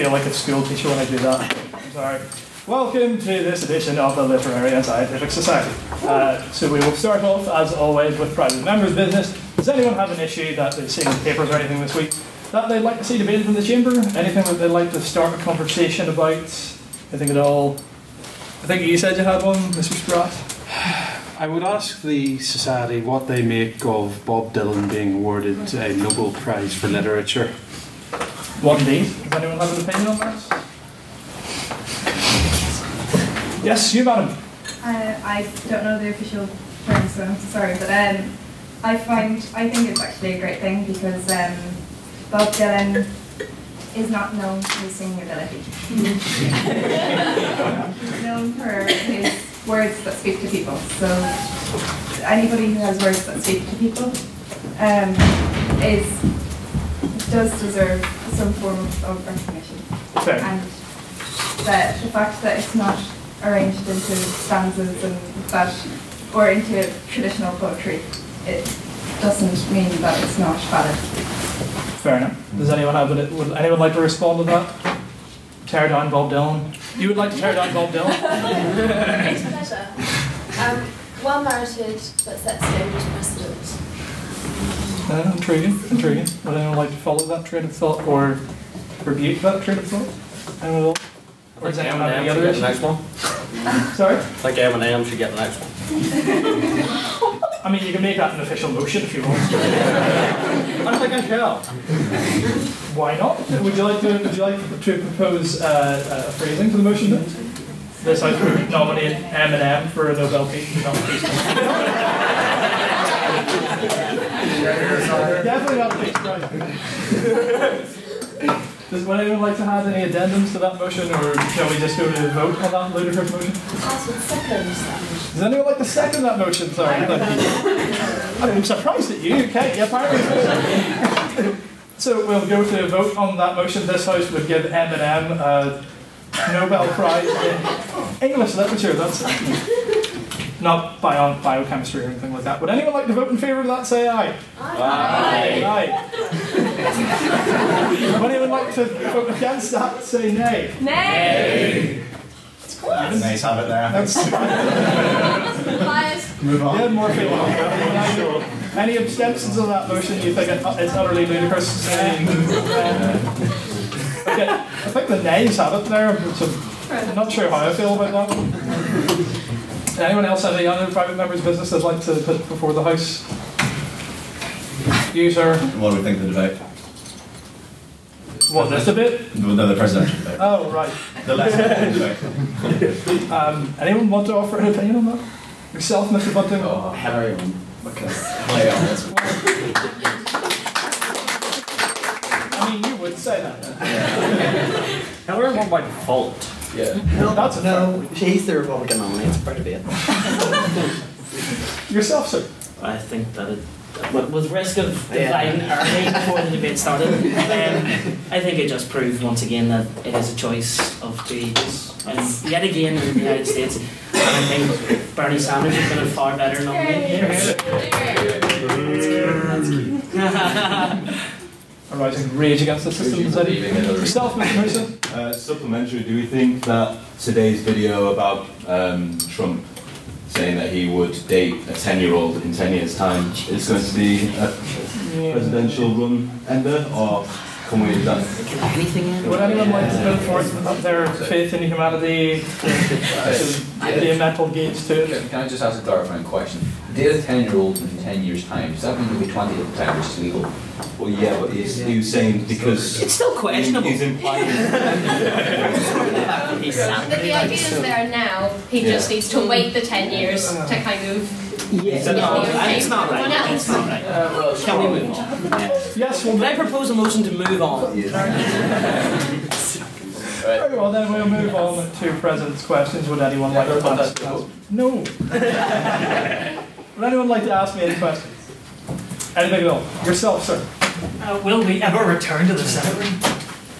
Feel like a school teacher when I do that. I'm sorry. Welcome to this edition of the Literary and Scientific Society. Uh, so we will start off, as always, with private members' business. Does anyone have an issue that they've seen in the papers or anything this week that they'd like to see debated in the chamber? Anything that they'd like to start a conversation about? Anything at all? I think you said you had one, Mr. Spratt. I would ask the Society what they make of Bob Dylan being awarded a Nobel Prize for Literature. One indeed. Does anyone have an opinion on that? Yes, you, madam. Uh, I don't know the official term, so I'm sorry, but um, I find I think it's actually a great thing because um, Bob Dylan is not known for his singing ability. He's known for his words that speak to people. So anybody who has words that speak to people um, is does deserve some form of recognition. Fair. And that the fact that it's not arranged into stanzas and that, or into traditional poetry, it doesn't mean that it's not valid. Fair enough. Does anyone have it? Would anyone like to respond to that? Tear down Bob Dylan. You would like to tear down Bob Dylan? It's a pleasure. Um, well merited, but sets dangerous precedent. Uh, intriguing, intriguing. Would anyone like to follow that train of thought or rebuke that train of thought? Anyone at all? Or does anyone have any Eminem other should get the issues? next one. Sorry? I think Eminem should get the next one. I mean, you can make that an official motion if you want. I think I shall. Why not? Would you like to? Would you like to propose uh, a phrasing for the motion? Then? This House would nominate Eminem for a Nobel Peace Prize. Definitely not Peace Prize. Does anyone like to add any addendums to that motion, or shall we just go to vote on that ludicrous motion? Does anyone like to second that motion? Sorry. I'm surprised at you. Okay, yeah, apparently. so we'll go to vote on that motion. This House would give Eminem a Nobel Prize in English literature. That's not bio- biochemistry or anything like that. Would anyone like to vote in favour of that? Say aye. Aye. Aye. Would anyone like to vote against that? Say nay. Nay! Nice have it there. That's Bias. Move Yeah, on. more people. Any- Any abstentions on that motion? You think it's utterly ludicrous? Say, uh, Okay, I think the nays have it there, so I'm not sure how I feel about that one. Anyone else have any other private members' business they'd like to put before the House? You, sir. What do we think of the debate? What, this a bit? No, the presidential debate. Oh, right. The last debate. Um, anyone want to offer an opinion on that? Yourself, Mr. Bunting? Oh, Harry, because play on. I mean, you would say that. Hillary won by default. Yeah. That's a No, he's the Republican nominee. It's part of it. Yourself, sir. I think that it, with, with risk of Yeah. dividing early before the debate started, um, I think it just proved once again that it is a choice of two evils. And yet again in the United States, and I think Bernie Sanders has been a far better nominee here. A rising rage against the system, is that it? Yourself, Mr. Mason? Uh, supplementary, do we think that today's video about um, Trump saying that he would date a 10 year old in 10 years' time is going to be a presidential run ender, or can we that? Would anyone like to put forth their faith in humanity, uh, the mental gates to it? Can I just ask a clarifying question? Date a 10 year old in 10 years' time, does that mean you'll be 20 at the time, which is legal? Well, yeah, but he's, he was saying because It's still questionable. he's implying. He's But the idea is there now, he just needs to wait the 10 years to kind of. Yeah, no, it's not right. It's not right. Can we move on? Yes, well, Can I propose a motion to move on? very well, then we'll move on to President's questions. Would anyone like to ask? No. Would anyone like to ask me any questions? Anything at all? Yourself, sir. Uh, will we ever return to the Senate room?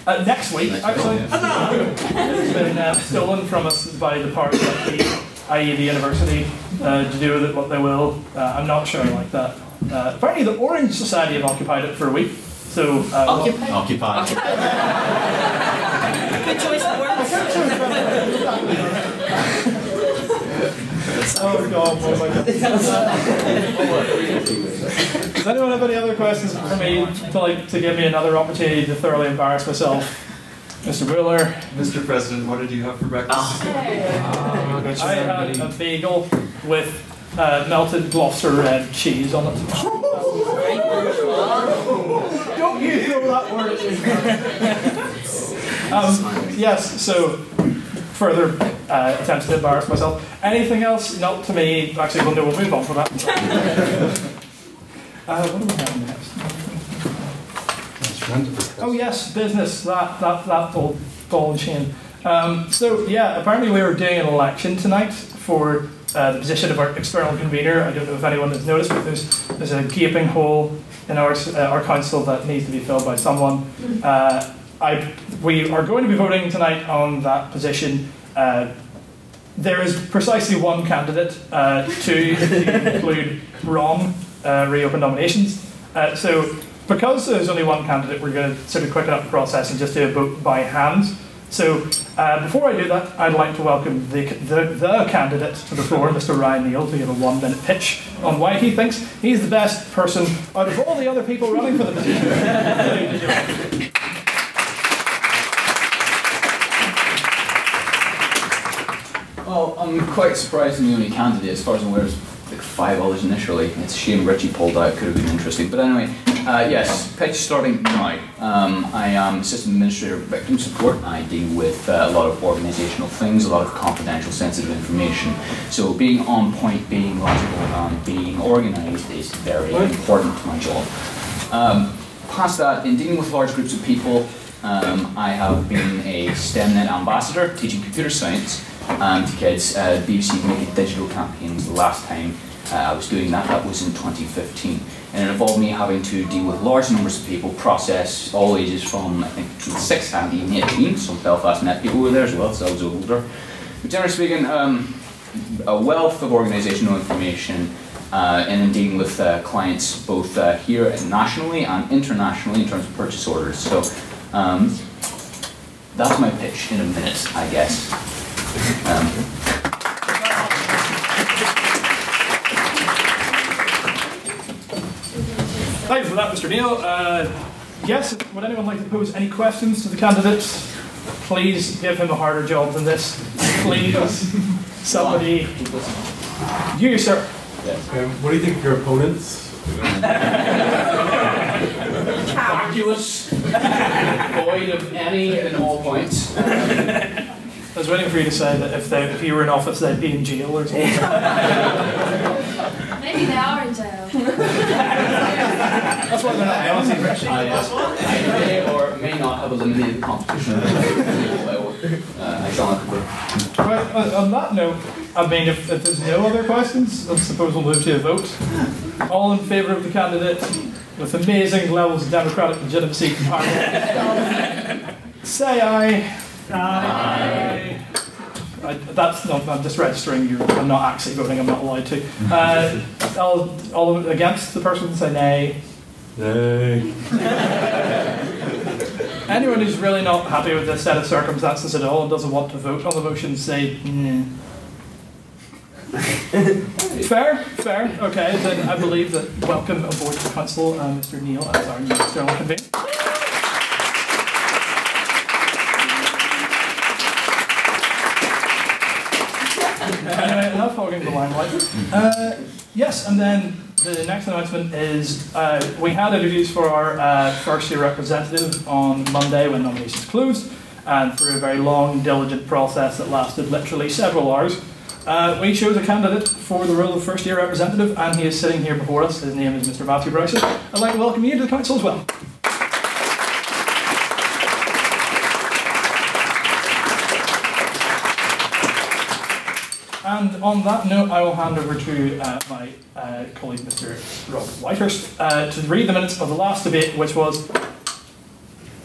Uh, next week, actually. It's been uh, stolen from us by the party, i.e. the university, uh, to do with it what they will. Uh, I'm not sure I like that. Uh, apparently the Orange Society have occupied it for a week. So, uh, Occupy? Occupy. Good choice of words. oh god, oh my god. Does anyone have any other questions for me to like to give me another opportunity to thoroughly embarrass myself? Mr. Wheeler. Mr. President, what did you have for breakfast? I had a bagel with uh, melted Gloucester red cheese on it. Don't you throw that word at me. um, yes, so further uh, attempts to embarrass myself. Anything else? Not to me. Actually, well, no, we'll move on from that. uh, what do we have next? Oh yes, business. That that that ball, ball and chain. Um, so yeah, apparently we were doing an election tonight for uh, the position of our external convener. I don't know if anyone has noticed, but there's there's a gaping hole in our uh, our council that needs to be filled by someone. Uh, I we are going to be voting tonight on that position. Uh, there is precisely one candidate uh, to include Ron uh, reopen nominations. Uh, so because there's only one candidate, we're going to sort of quicken up the process and just do a vote by hand. So uh, before I do that, I'd like to welcome the, the, the candidate to the floor, Mr. Ryan Neal, to give a one minute pitch on why he thinks he's the best person out of all the other people running for the position. Well, I'm quite surprised I'm the only candidate as far as I'm aware. Like five others initially. It's a shame Richie pulled out. Could have been interesting. But anyway, uh, yes, pitch starting now. Um, I am assistant administrator of victim support. I deal with uh, a lot of organisational things, a lot of confidential, sensitive information. So being on point, being logical, and being organised is very important to my job. Um, past that, in dealing with large groups of people, um, I have been a STEMnet ambassador, teaching computer science um, to kids. Uh, BBC Make Digital campaigns the last time uh, I was doing that, that was in 2015. And it involved me having to deal with large numbers of people, process all ages from, I think, from 6 and even 18. Some Belfast Net people were there as well, so I was older. But generally speaking, um, a wealth of organisational information uh, and in dealing with uh, clients both uh, here and nationally and internationally in terms of purchase orders. So um, that's my pitch in a minute, I guess. Um, Thanks for that, Mr. Neal. Uh, yes, would anyone like to pose any questions to the candidates? Please give him a harder job than this. Please, somebody. You, sir. Um, what do you think of your opponents? vacuous, void of any and all points. I was waiting for you to say that if, they, if you were in office, they'd be in jail or something. Maybe they are in jail. That's why they're not balancing, Richie. I, uh, I may or may not have eliminated the competition. uh, I shall not concur. Right, on on that note, I mean, if, if there's no other questions, I suppose we'll move to a vote. All in favour of the candidate with amazing levels of democratic legitimacy from Parliament? Say aye. Aye. I, that's not, I'm just registering you. I'm not actually voting, I'm not allowed to. Uh, all, all against the person, say nay. Nay. Anyone who's really not happy with this set of circumstances at all and doesn't want to vote on the motion, say nah. fair, fair. Okay, then I believe that welcome aboard the council, uh, Mr. Neal, as our new external convener. Enough hogging the limelight. Uh, yes, and then the next announcement is uh, we had interviews for our uh, first year representative on Monday when nominations closed, and through a very long, diligent process that lasted literally several hours. Uh, we chose a candidate for the role of first year representative, and he is sitting here before us. His name is Mr. Matthew Bryson. I'd like to welcome you to the council as well. And on that note, I will hand over to uh, my uh, colleague, Mr. Rob Whitehurst, uh, to read the minutes of the last debate, which was.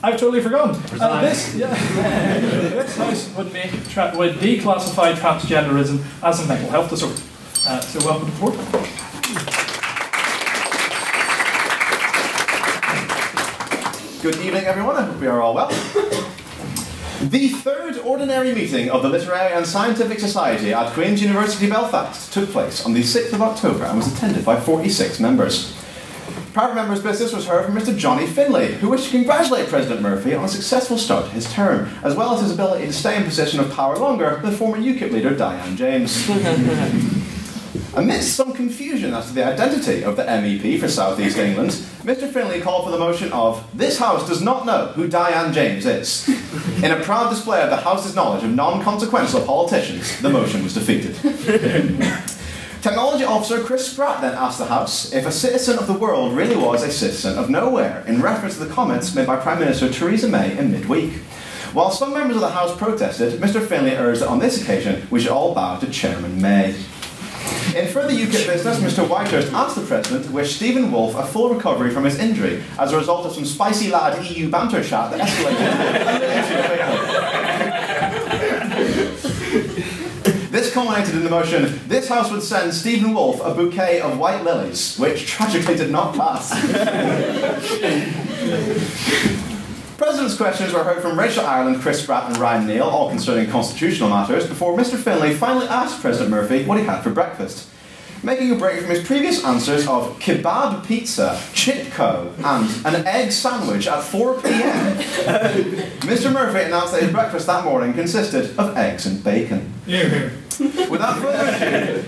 I've totally forgotten. Uh, this, yeah, this house would, make, tra- would declassify transgenderism as a mental health disorder. Uh, so, welcome to the board. Good evening, everyone. I hope we are all well. The third ordinary meeting of the Literary and Scientific Society at Queen's University Belfast took place on the 6th of October and was attended by 46 members. Private members' business was heard from Mr. Johnny Finlay, who wished to congratulate President Murphy on a successful start to his term, as well as his ability to stay in position of power longer with former UKIP leader Diane James. Amidst some confusion as to the identity of the MEP for South East England, Mr. Finlay called for the motion of This House does not know who Diane James is. In a proud display of the House's knowledge of non consequential politicians, the motion was defeated. Technology Officer Chris Spratt then asked the House if a citizen of the world really was a citizen of nowhere, in reference to the comments made by Prime Minister Theresa May in midweek. While some members of the House protested, Mr. Finlay urged that on this occasion we should all bow to Chairman May. In further UKIP business, Mr. Whitehurst asked the President to wish Stephen Wolfe a full recovery from his injury as a result of some spicy lad EU banter chat that escalated. this culminated in the motion this House would send Stephen Wolfe a bouquet of white lilies, which tragically did not pass. President's questions were heard from Rachel Ireland, Chris Spratt, and Ryan Neal, all concerning constitutional matters, before Mr. Finlay finally asked President Murphy what he had for breakfast. Making a break from his previous answers of kebab pizza, chipco, and an egg sandwich at 4 pm, Mr. Murphy announced that his breakfast that morning consisted of eggs and bacon. Without further ado,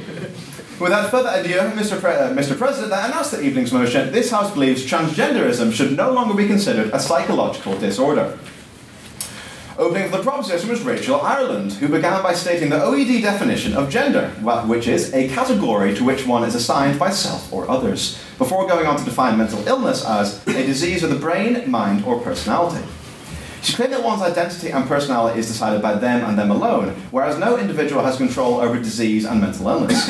Without further ado, Mr. Pre- uh, Mr. President, I announce the evening's motion. This House believes transgenderism should no longer be considered a psychological disorder. Opening for the proposition was Rachel Ireland, who began by stating the OED definition of gender, which is a category to which one is assigned by self or others, before going on to define mental illness as a disease of the brain, mind, or personality. She claimed that one's identity and personality is decided by them and them alone, whereas no individual has control over disease and mental illness.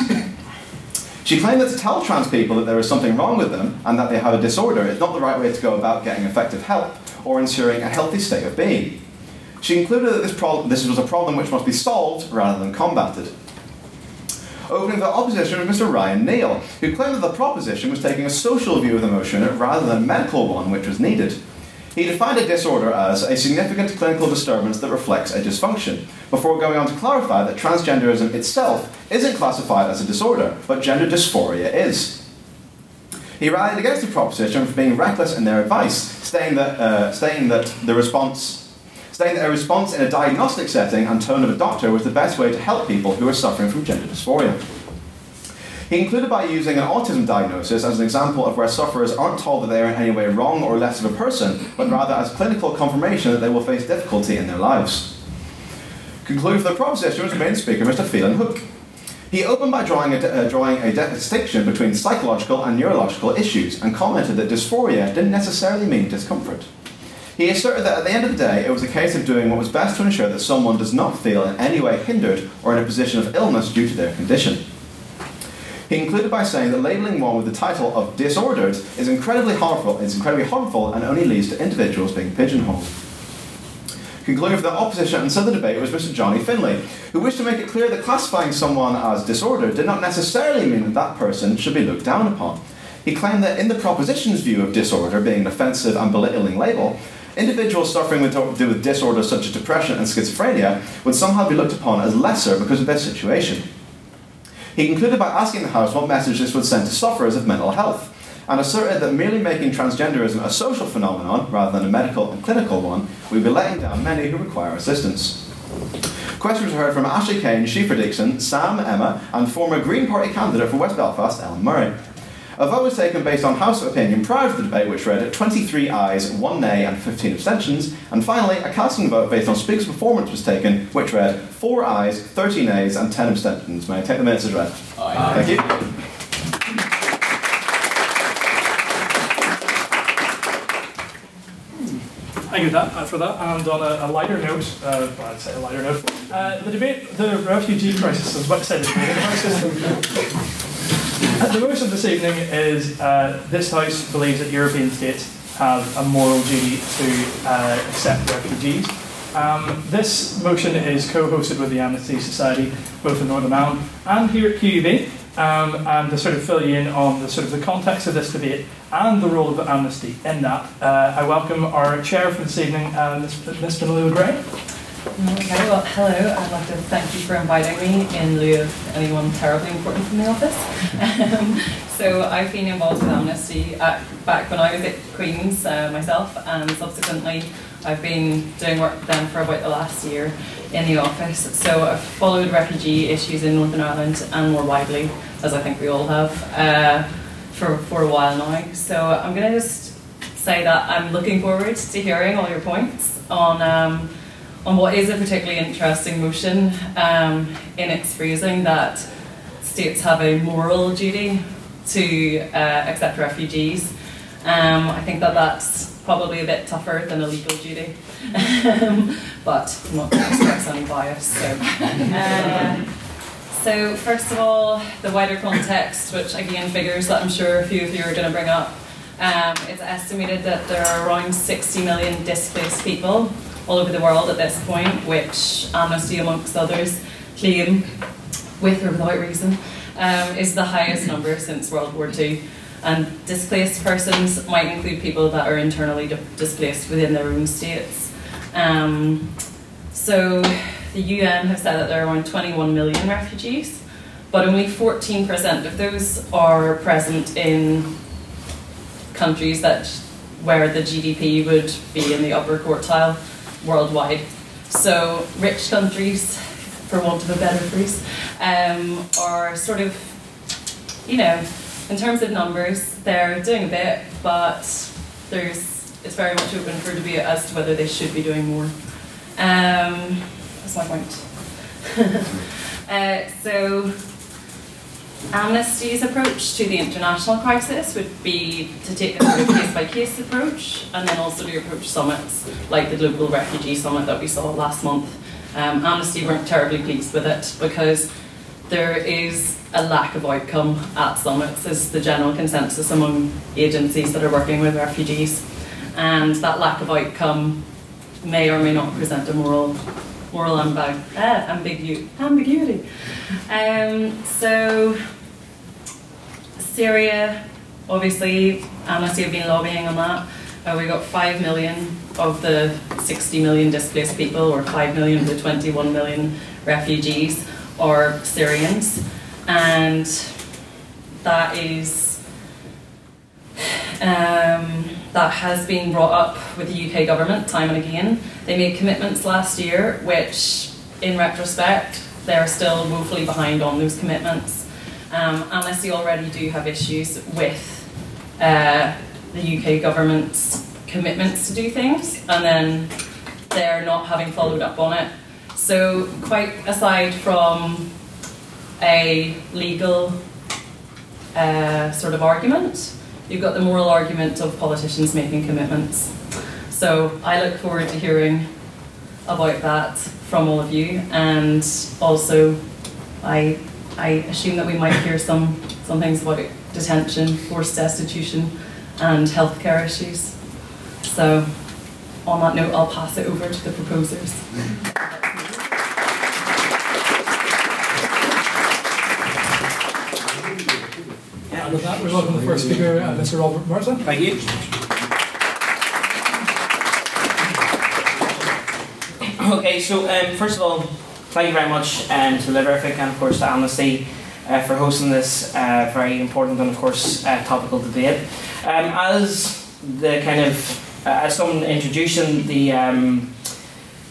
She claimed that to tell trans people that there is something wrong with them and that they have a disorder is not the right way to go about getting effective help or ensuring a healthy state of being. She concluded that this, this was a problem which must be solved rather than combated. Opening the opposition was Mr. Ryan Neal, who claimed that the proposition was taking a social view of the motion rather than a medical one which was needed. He defined a disorder as a significant clinical disturbance that reflects a dysfunction, before going on to clarify that transgenderism itself isn't classified as a disorder, but gender dysphoria is. He rallied against the proposition for being reckless in their advice, stating that, uh, that the response, stating that a response in a diagnostic setting and tone of a doctor was the best way to help people who are suffering from gender dysphoria. He concluded by using an autism diagnosis as an example of where sufferers aren't told that they are in any way wrong or less of a person, but rather as clinical confirmation that they will face difficulty in their lives. Concluding for the proposition was main speaker, Mr. Phelan Hook. He opened by drawing a, uh, drawing a distinction between psychological and neurological issues and commented that dysphoria didn't necessarily mean discomfort. He asserted that at the end of the day, it was a case of doing what was best to ensure that someone does not feel in any way hindered or in a position of illness due to their condition. He concluded by saying that labelling one with the title of disordered is incredibly harmful, it's incredibly harmful and only leads to individuals being pigeonholed. Concluding for the opposition and so the debate was Mr. Johnny Finlay, who wished to make it clear that classifying someone as disordered did not necessarily mean that that person should be looked down upon. He claimed that in the proposition's view of disorder being an offensive and belittling label, individuals suffering with, with disorders such as depression and schizophrenia would somehow be looked upon as lesser because of their situation. He concluded by asking the House what message this would send to sufferers of mental health, and asserted that merely making transgenderism a social phenomenon rather than a medical and clinical one would be letting down many who require assistance. Questions were heard from Ashley Kane, Schieffer Dixon, Sam, Emma, and former Green Party candidate for West Belfast, Ellen Murray. A vote was taken based on House opinion prior to the debate, which read 23 ayes, 1 nay, and 15 abstentions. And finally, a casting vote based on Speaker's performance was taken, which read 4 ayes, 30 nays, and 10 abstentions. May I take the minutes as read? Aye. Thank you. Thank you that, uh, for that. And on a, a lighter note, uh, well, I'd say a lighter note, uh, the debate, the refugee crisis, I was about to say the debate crisis. The motion this evening is uh, this House believes that European states have a moral duty to uh, accept refugees. Um, this motion is co-hosted with the Amnesty Society, both in Northern Ireland and here at QUB. Um, and to sort of fill you in on the sort of the context of this debate and the role of amnesty in that, uh, I welcome our chair for this evening, uh, Ms. Gray. Okay, well, hello. I'd like to thank you for inviting me in lieu of anyone terribly important from the office. Um, so I've been involved with Amnesty at, back when I was at Queen's uh, myself, and subsequently I've been doing work with them for about the last year in the office. So I've followed refugee issues in Northern Ireland and more widely, as I think we all have, uh, for, for a while now. So I'm going to just say that I'm looking forward to hearing all your points on. Um, on what is a particularly interesting motion um, in its phrasing that states have a moral duty to uh, accept refugees. Um, I think that that's probably a bit tougher than a legal duty, but I'm not going to express any bias. So. Uh, so first of all, the wider context, which again figures that I'm sure a few of you are going to bring up. Um, it's estimated that there are around 60 million displaced people all over the world at this point, which Amnesty, amongst others, claim, with or without reason, um, is the highest number since World War II. And displaced persons might include people that are internally di- displaced within their own states. Um, so the UN have said that there are around 21 million refugees, but only 14% of those are present in countries that where the GDP would be in the upper quartile worldwide. So rich countries, for want of a better phrase, um, are sort of, you know, in terms of numbers, they're doing a bit, but there's it's very much open for debate as to whether they should be doing more. Um, that's my point. uh, so Amnesty's approach to the international crisis would be to take a sort of case by case approach and then also to approach summits like the Global Refugee Summit that we saw last month. Um, Amnesty weren't terribly pleased with it because there is a lack of outcome at summits, is the general consensus among agencies that are working with refugees. And that lack of outcome may or may not present a moral moral ambig- ah, ambigu- ambiguity. Um, so, Syria, obviously, Amnesty have been lobbying on that. Uh, we got 5 million of the 60 million displaced people, or 5 million of the 21 million refugees, are Syrians. And that is. Um, that has been brought up with the UK government time and again. They made commitments last year, which, in retrospect, they're still woefully behind on those commitments. Um, Amnesty already do have issues with uh, the UK government's commitments to do things, and then they're not having followed up on it. So, quite aside from a legal uh, sort of argument, you've got the moral argument of politicians making commitments. So I look forward to hearing about that from all of you, and also I I assume that we might hear some some things about detention, forced destitution, and healthcare issues. So on that note, I'll pass it over to the proposers. And with that, we welcome the first speaker, uh, Mr. Robert Mercer. Thank you. Okay, so um, first of all, thank you very much um, to Literific and of course to Amnesty uh, for hosting this uh, very important and of course uh, topical debate. Um, as the kind of uh, as someone introducing the um,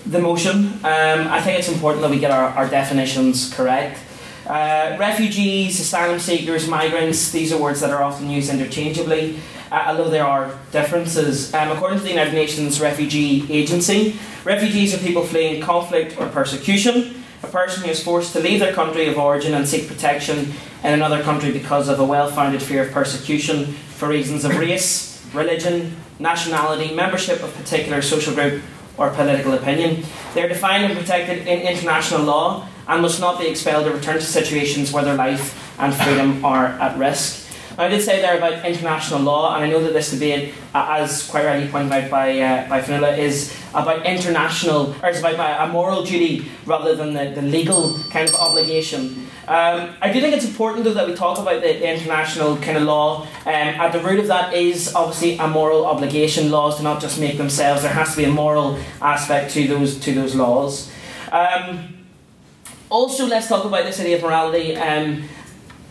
the motion, um, I think it's important that we get our, our definitions correct. Uh, refugees, asylum seekers, migrants, these are words that are often used interchangeably, uh, although there are differences. Um, according to the United Nations Refugee Agency, refugees are people fleeing conflict or persecution. A person who is forced to leave their country of origin and seek protection in another country because of a well founded fear of persecution for reasons of race, religion, nationality, membership of a particular social group, or political opinion. They are defined and protected in international law and must not be expelled or returned to situations where their life and freedom are at risk. I did say there about international law, and I know that this debate, uh, as quite rightly pointed out by uh, by Fionnuala, is about international, or it's about a moral duty rather than the, the legal kind of obligation. Um, I do think it's important though that we talk about the, the international kind of law. Um, at the root of that is obviously a moral obligation. Laws do not just make themselves. There has to be a moral aspect to those to those laws. Um, also, let's talk about this idea of morality. Um,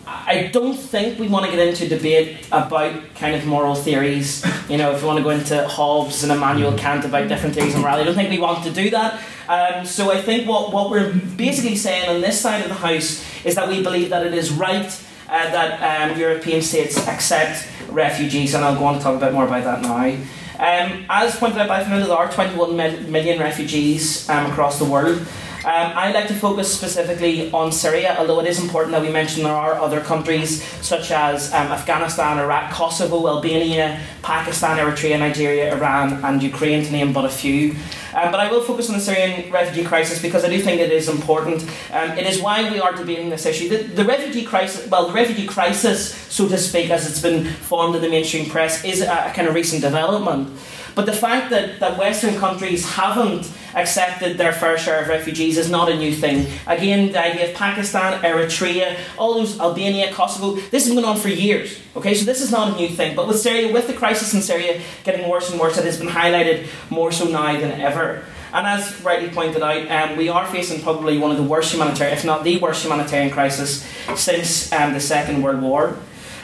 I don't think we want to get into debate about kind of moral theories. You know, if we want to go into Hobbes and Immanuel Kant about different theories of morality, I don't think we want to do that. Um, so I think what, what we're basically saying on this side of the house is that we believe that it is right uh, that um, European states accept refugees, and I'll go on to talk a bit more about that now. Um, as pointed out by Fernando, there are 21 million refugees um, across the world. Um, I'd like to focus specifically on Syria, although it is important that we mention there are other countries such as um, Afghanistan, Iraq, Kosovo, Albania, Pakistan, Eritrea, Nigeria, Iran, and Ukraine, to name but a few. Um, but I will focus on the Syrian refugee crisis because I do think it is important. Um, it is why we are debating this issue. The, the, refugee crisis, well, the refugee crisis, so to speak, as it's been formed in the mainstream press, is a, a kind of recent development. But the fact that, that Western countries haven't accepted their fair share of refugees is not a new thing. Again, the idea of Pakistan, Eritrea, all those Albania, Kosovo, this has been going on for years. Okay, so this is not a new thing. But with Syria, with the crisis in Syria getting worse and worse, it has been highlighted more so now than ever. And as rightly pointed out, um, we are facing probably one of the worst humanitarian, if not the worst humanitarian crisis since um, the Second World War.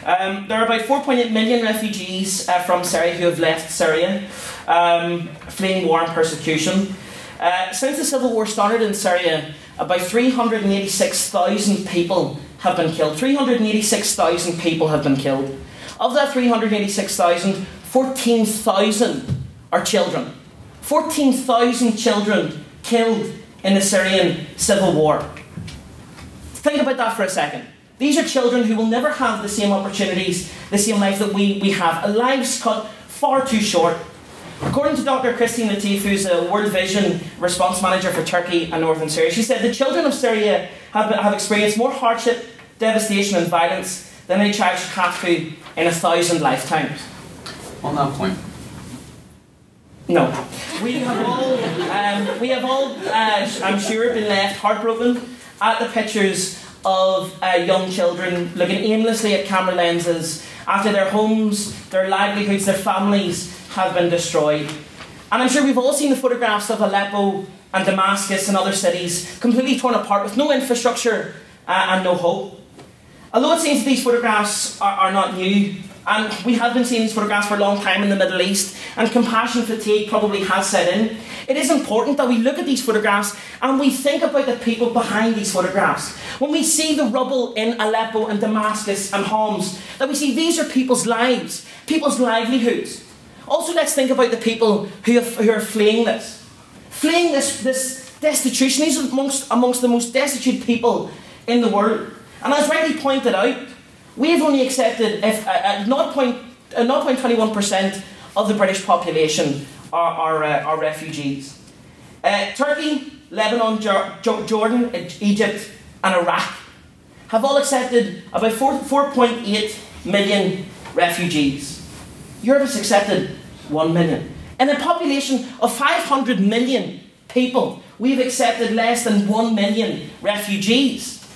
Um, there are about 4.8 million refugees uh, from Syria who have left Syria, um, fleeing war and persecution. Uh, since the civil war started in Syria, about 386,000 people have been killed. 386,000 people have been killed. Of that 386,000, 14,000 are children. 14,000 children killed in the Syrian civil war. Think about that for a second. These are children who will never have the same opportunities, the same life that we, we have. A Lives cut far too short. According to Dr. Christine Latif, who's a World Vision response manager for Turkey and northern Syria, she said the children of Syria have, have experienced more hardship, devastation, and violence than any child should have to in a thousand lifetimes. On that point. No. We have all, um, we have all uh, I'm sure, been left heartbroken at the pictures of uh, young children looking aimlessly at camera lenses after their homes, their livelihoods, their families have been destroyed. And I'm sure we've all seen the photographs of Aleppo and Damascus and other cities completely torn apart with no infrastructure uh, and no hope. Although it seems that these photographs are, are not new, and we have been seeing these photographs for a long time in the Middle East, and compassion fatigue probably has set in. It is important that we look at these photographs and we think about the people behind these photographs. When we see the rubble in Aleppo and Damascus and Homs, that we see these are people's lives, people's livelihoods. Also, let's think about the people who, who are fleeing this. Fleeing this, this destitution. These are amongst, amongst the most destitute people in the world. And as rightly pointed out, we have only accepted if, uh, uh, 0.21% of the British population are, are, uh, are refugees. Uh, Turkey, Lebanon, Jordan, Egypt, and Iraq have all accepted about 4.8 million refugees. Europe has accepted 1 million. In a population of 500 million people, we've accepted less than 1 million refugees.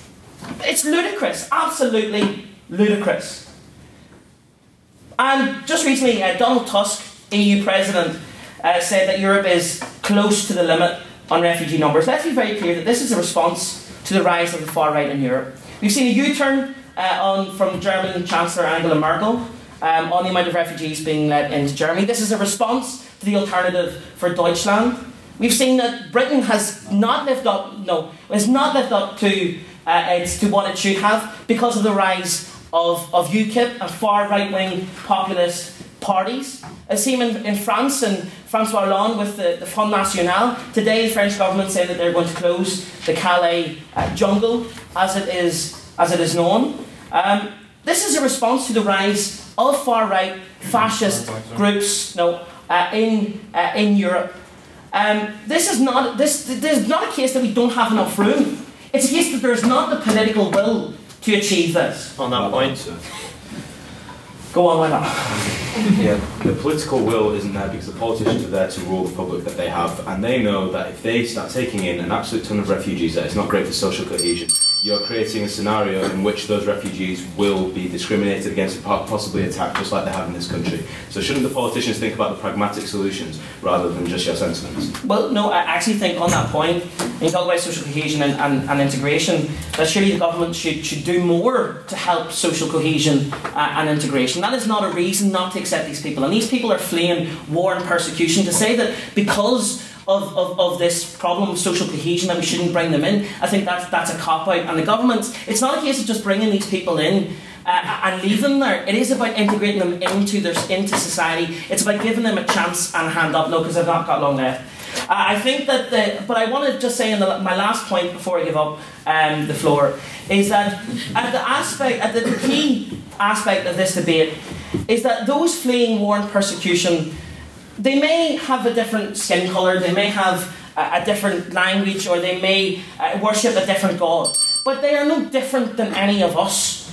It's ludicrous, absolutely ludicrous. And just recently, uh, Donald Tusk, EU President, uh, said that Europe is close to the limit on refugee numbers. Let's be very clear that this is a response to the rise of the far right in Europe. We've seen a U turn uh, on from German Chancellor Angela Merkel um, on the amount of refugees being let into Germany. This is a response to the alternative for Deutschland. We've seen that Britain has not lived up, no, has not lived up to, uh, to what it should have because of the rise of, of UKIP and far right wing populist parties. As seen in, in France and Francois Hollande with the, the Front National. Today, the French government say that they're going to close the Calais uh, jungle as it is, as it is known. Um, this is a response to the rise of far right fascist groups no, uh, in, uh, in Europe. Um, this, is not, this, this is not a case that we don't have enough room. It's a case that there's not the political will to achieve this. On that point, Go on, why not? Yeah, the political will isn't there because the politicians are there to rule the public that they have, and they know that if they start taking in an absolute ton of refugees, that it's not great for social cohesion. You're creating a scenario in which those refugees will be discriminated against and possibly attacked, just like they have in this country. So, shouldn't the politicians think about the pragmatic solutions rather than just your sentiments? Well, no, I actually think on that point, when you talk about social cohesion and, and, and integration, that surely the government should, should do more to help social cohesion uh, and integration. That is not a reason not to accept these people. And these people are fleeing war and persecution. To say that because of, of, of this problem of social cohesion that we shouldn't bring them in, I think that's, that's a cop out. And the government, it's not a case of just bringing these people in uh, and leave them there. It is about integrating them into their into society. It's about giving them a chance and a hand up. No, because I've not got long left. Uh, I think that the, but I want to just say in the, my last point before I give up um, the floor is that at the aspect, at the key aspect of this debate is that those fleeing war and persecution, they may have a different skin colour, they may have a, a different language, or they may uh, worship a different god, but they are no different than any of us.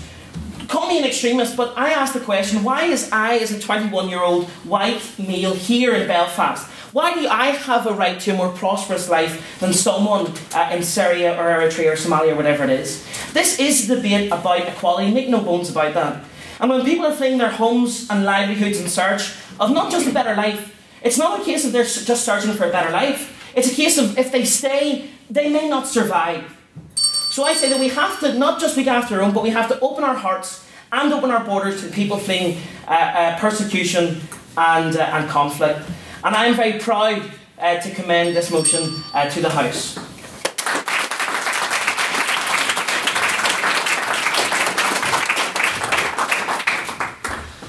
Call me an extremist, but I ask the question why is I, as a 21 year old white male here in Belfast, why do I have a right to a more prosperous life than someone uh, in Syria or Eritrea or Somalia or whatever it is? This is the debate about equality, make no bones about that. And when people are fleeing their homes and livelihoods in search of not just a better life, it's not a case of they're just searching for a better life. It's a case of if they stay, they may not survive. So I say that we have to not just look after our own, but we have to open our hearts and open our borders to people fleeing uh, uh, persecution and, uh, and conflict. And I am very proud uh, to commend this motion uh, to the House.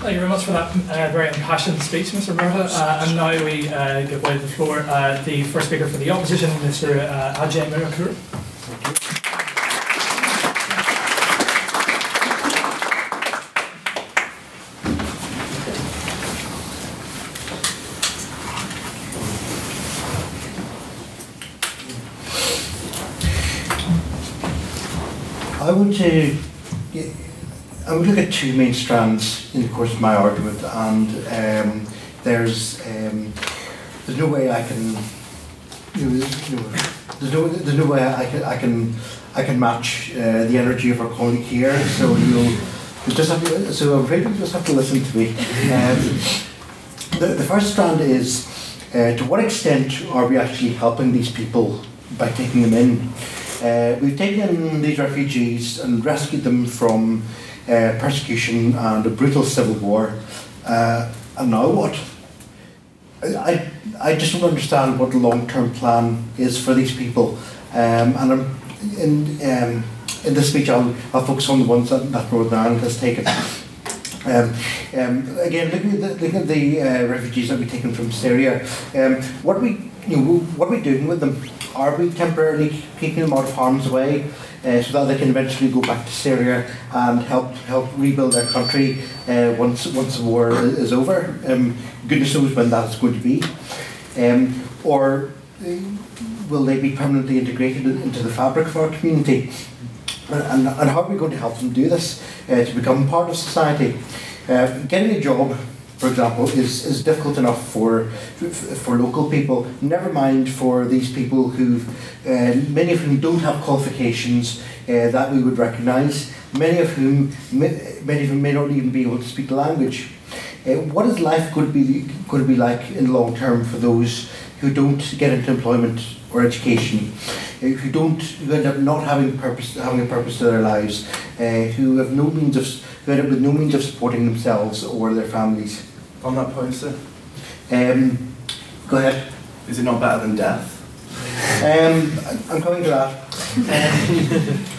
Thank you very much for that uh, very impassioned speech, Mr. Murtagh. Uh, and now we uh, give way to the floor. Uh, the first speaker for the opposition, Mr. Uh, Ajay Mirakur. Would say I would look at two main strands in the course of my argument, and um, there's um, there's no way I can you know, there's, no there's no way I can I can I can match uh, the energy of our colleague here. So you just have to, so I'm afraid you just have to listen to me. Um, the, the first strand is uh, to what extent are we actually helping these people by taking them in? Uh, we've taken these refugees and rescued them from uh, persecution and a brutal civil war. Uh, and now what? I, I just don't understand what the long term plan is for these people. Um, and I'm, in, um, in this speech, I'll, I'll focus on the ones that, that Northern Ireland has taken. Um, um, again, looking at the, at the uh, refugees that we've taken from Syria, um, what are we, you know, what are we doing with them? Are we temporarily keeping them out of harm's way uh, so that they can eventually go back to Syria and help help rebuild their country uh, once once the war is over? Um, goodness knows when that is going to be. Um, or uh, will they be permanently integrated into the fabric of our community? And, and how are we going to help them do this uh, to become part of society? Uh, getting a job, for example, is, is difficult enough for, for local people, never mind for these people who, uh, many of whom don't have qualifications uh, that we would recognise, many of whom, many of whom may not even be able to speak the language. Uh, what is life going to be going to be like in the long term for those who don't get into employment or education, uh, who don't who end up not having purpose having a purpose to their lives, uh, who have no means of who end up with no means of supporting themselves or their families. On that point, sir. Um, go ahead. Is it not better than death? Um, I'm coming to that. Um,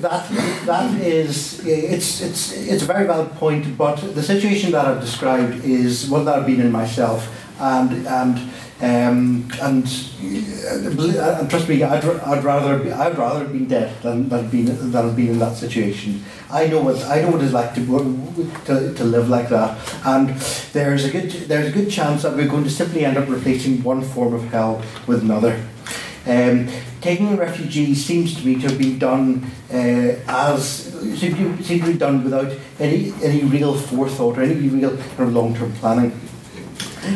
that that is it's it's it's a very valid point, but the situation that I've described is one that I've been in myself, and and um, and, uh, and trust me, I'd, I'd rather be, I'd rather have been dead than than been than been in that situation. I know what I know what it's like to, to to live like that, and there's a good there's a good chance that we're going to simply end up replacing one form of hell with another. Um, taking refugees seems to me to have been done uh, as seems to, be done without any any real forethought or any real kind of long-term planning.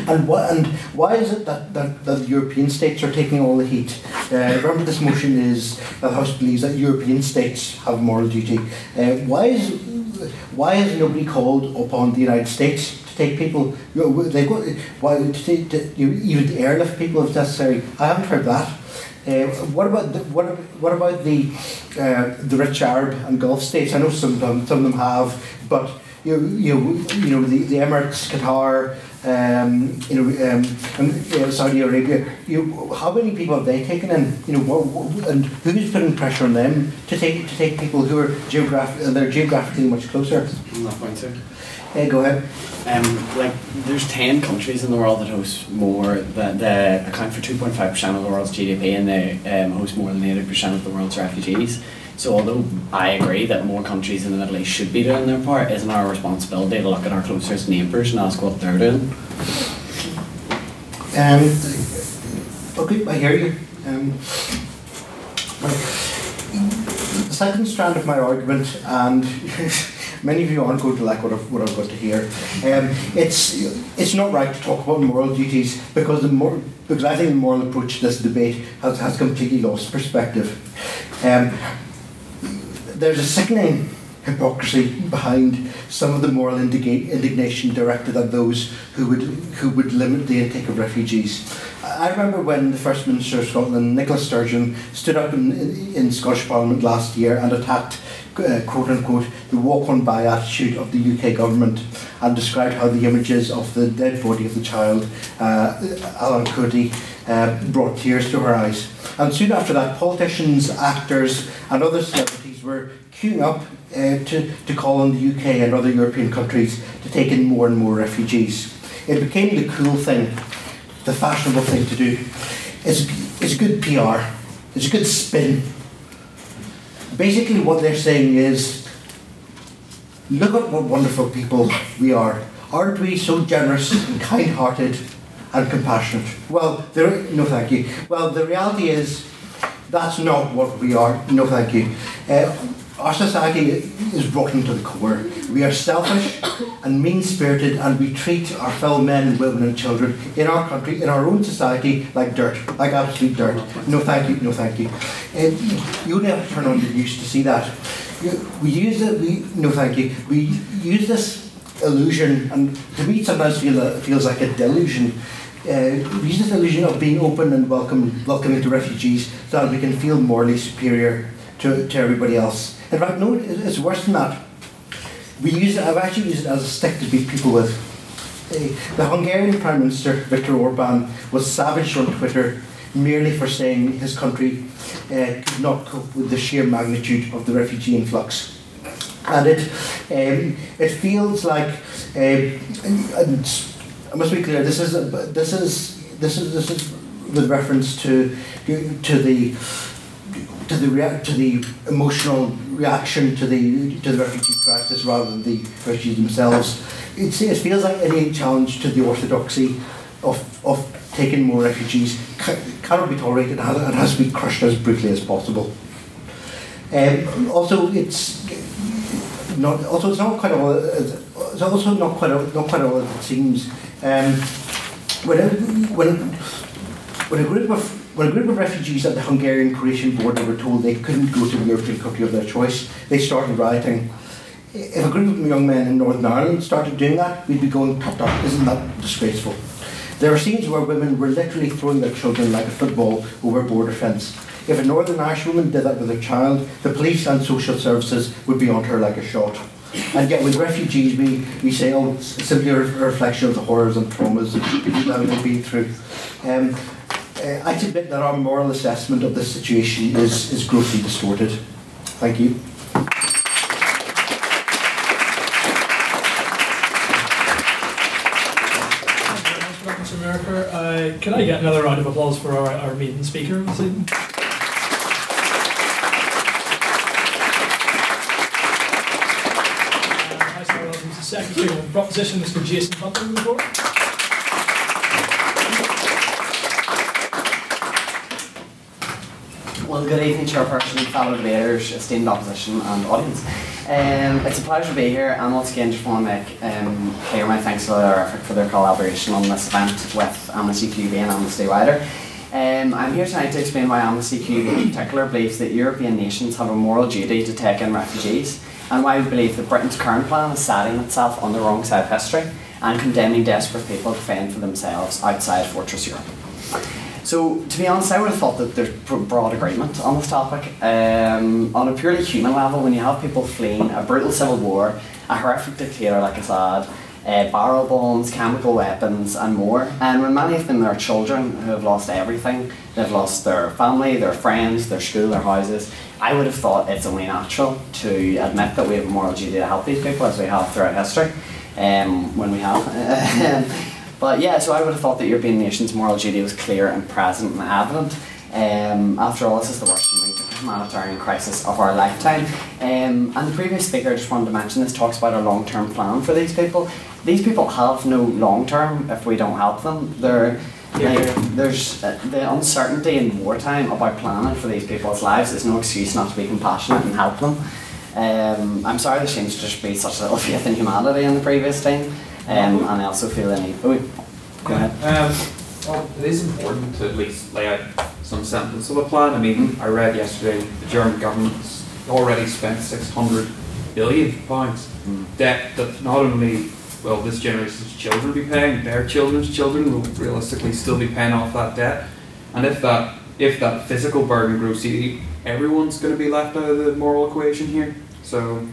And, why and why is it that, that, that the European states are taking all the heat? Uh, remember, this motion is that the House believes that European states have moral duty. Uh, why is why has nobody called upon the United States to take people? You know, they've got why to, take, to you know, even to airlift people if necessary. I haven't heard that. Uh, what about the, what, what about the uh, the rich Arab and Gulf states? I know some of them, some of them have, but you know, you know, you know the, the Emirates, Qatar, um, you know, um, and uh, Saudi Arabia. You, how many people have they taken in? You know, what, what, and who's putting pressure on them to take to take people who are geograph- they're geographically much closer? On that point, sir. Hey, go ahead. Um, like, there's 10 countries in the world that host more, that, that account for 2.5% of the world's GDP and they um, host more than 80% of the world's refugees. So although I agree that more countries in the Middle East should be doing their part, isn't our responsibility to look at our closest neighbours and ask what they're doing? Um, okay, I hear you. Um, the second strand of my argument, and many of you aren't going to like what I've, what I've got to hear, um, it's, it's not right to talk about moral duties because, the mor- because I think the moral approach to this debate has, has completely lost perspective. Um, there's a sickening hypocrisy behind some of the moral indignation directed at those who would who would limit the intake of refugees. I remember when the First Minister of Scotland, Nicola Sturgeon, stood up in, in, Scottish Parliament last year and attacked, uh, quote unquote, the walk on by attitude of the UK government and described how the images of the dead body of the child, uh, Alan Kurdi, uh, brought tears to her eyes. And soon after that, politicians, actors, and other celebrities were queuing up uh, to, to call on the UK and other European countries to take in more and more refugees. It became the cool thing, the fashionable thing to do. It's, it's good PR, it's a good spin. Basically, what they're saying is look at what wonderful people we are. Aren't we so generous and kind hearted and compassionate? Well, there, no, thank you. Well, the reality is that's not what we are. No, thank you. Uh, our society is rotten to the core. We are selfish and mean spirited, and we treat our fellow men and women and children in our country, in our own society, like dirt, like absolute dirt. No, thank you, no, thank you. Uh, you to turn on the news to see that. We use it, we, no, thank you. We use this illusion, and to me, sometimes feel, feels like a delusion. Uh, we use this illusion of being open and welcome, welcoming to refugees so that we can feel morally superior to, to everybody else. In fact, no, it's worse than that. We use it, I've actually used it as a stick to beat people with. Uh, the Hungarian Prime Minister, Viktor Orban, was savaged on Twitter merely for saying his country uh, could not cope with the sheer magnitude of the refugee influx. And it, um, it feels like, uh, I must be clear, this is, this is, this is, this is with reference to, to the to the rea- to the emotional reaction to the to the refugee crisis rather than the refugees themselves. It's, it feels like any challenge to the orthodoxy of, of taking more refugees ca- cannot be tolerated and has, and has to be crushed as brutally as possible. Um, also, it's not also it's not quite all it's also not quite all, not quite all it seems. Um, when a, when when a group of when a group of refugees at the Hungarian Croatian border were told they couldn't go to the European country of their choice, they started rioting. If a group of young men in Northern Ireland started doing that, we'd be going, tut tut, isn't that disgraceful? There are scenes where women were literally throwing their children like a football over a border fence. If a Northern Irish woman did that with her child, the police and social services would be on her like a shot. And yet with refugees, we, we say, oh, it's simply a reflection of the horrors and traumas that they've been through. Um, uh, I submit that our moral assessment of this situation is, is grossly distorted. Thank you. Mr. America, uh, can I get another round of applause for our, our maiden speaker this evening? Proposition, Mr. Jason Butler, on the board. Well, good evening, Chairperson, fellow debaters, esteemed opposition, and audience. Um, it's a pleasure to be here, and once again, just want to make um, clear my thanks to effort for their collaboration on this event with Amnesty QB and Amnesty Wider. Um, I'm here tonight to explain why Amnesty QB in particular believes that European nations have a moral duty to take in refugees, and why we believe that Britain's current plan is setting itself on the wrong side of history and condemning desperate people to fend for themselves outside Fortress Europe. So, to be honest, I would have thought that there's broad agreement on this topic. Um, on a purely human level, when you have people fleeing a brutal civil war, a horrific dictator like Assad, uh, barrel bombs, chemical weapons, and more, and when many of them are children who have lost everything, they've lost their family, their friends, their school, their houses, I would have thought it's only natural to admit that we have a moral duty to help these people as we have throughout history, um, when we have. But yeah, so I would have thought that European nations' moral duty was clear and present and evident. Um, after all, this is the worst humanitarian crisis of our lifetime. Um, and the previous speaker, I just wanted to mention this, talks about a long term plan for these people. These people have no long term if we don't help them. They're, like, there's uh, the uncertainty in wartime about planning for these people's lives is no excuse not to be compassionate and help them. Um, I'm sorry there seems to just be such a little faith in humanity in the previous team. Um, and I also feel the need. Oh, go ahead. Um, well, it is important to at least lay out some semblance of a plan. I mean, I read yesterday the German government's already spent 600 billion pounds debt that not only will this generation's children be paying, their children's children will realistically still be paying off that debt. And if that if that physical burden grows, everyone's going to be left out of the moral equation here. So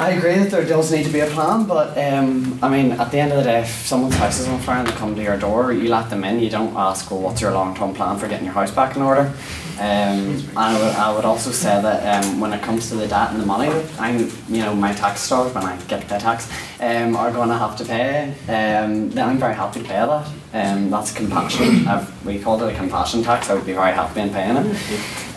I agree that there does need to be a plan, but um, I mean, at the end of the day, if someone's house is on fire and they come to your door, you let them in. You don't ask, well, what's your long-term plan for getting your house back in order? Um, and I would, I would also say that um, when it comes to the debt and the money, I'm, you know, my tax stars when I get the tax um, are going to have to pay. Um, then I'm very happy to pay that. Um, that's compassion. I've, we called it a compassion tax. I would be very happy in paying it.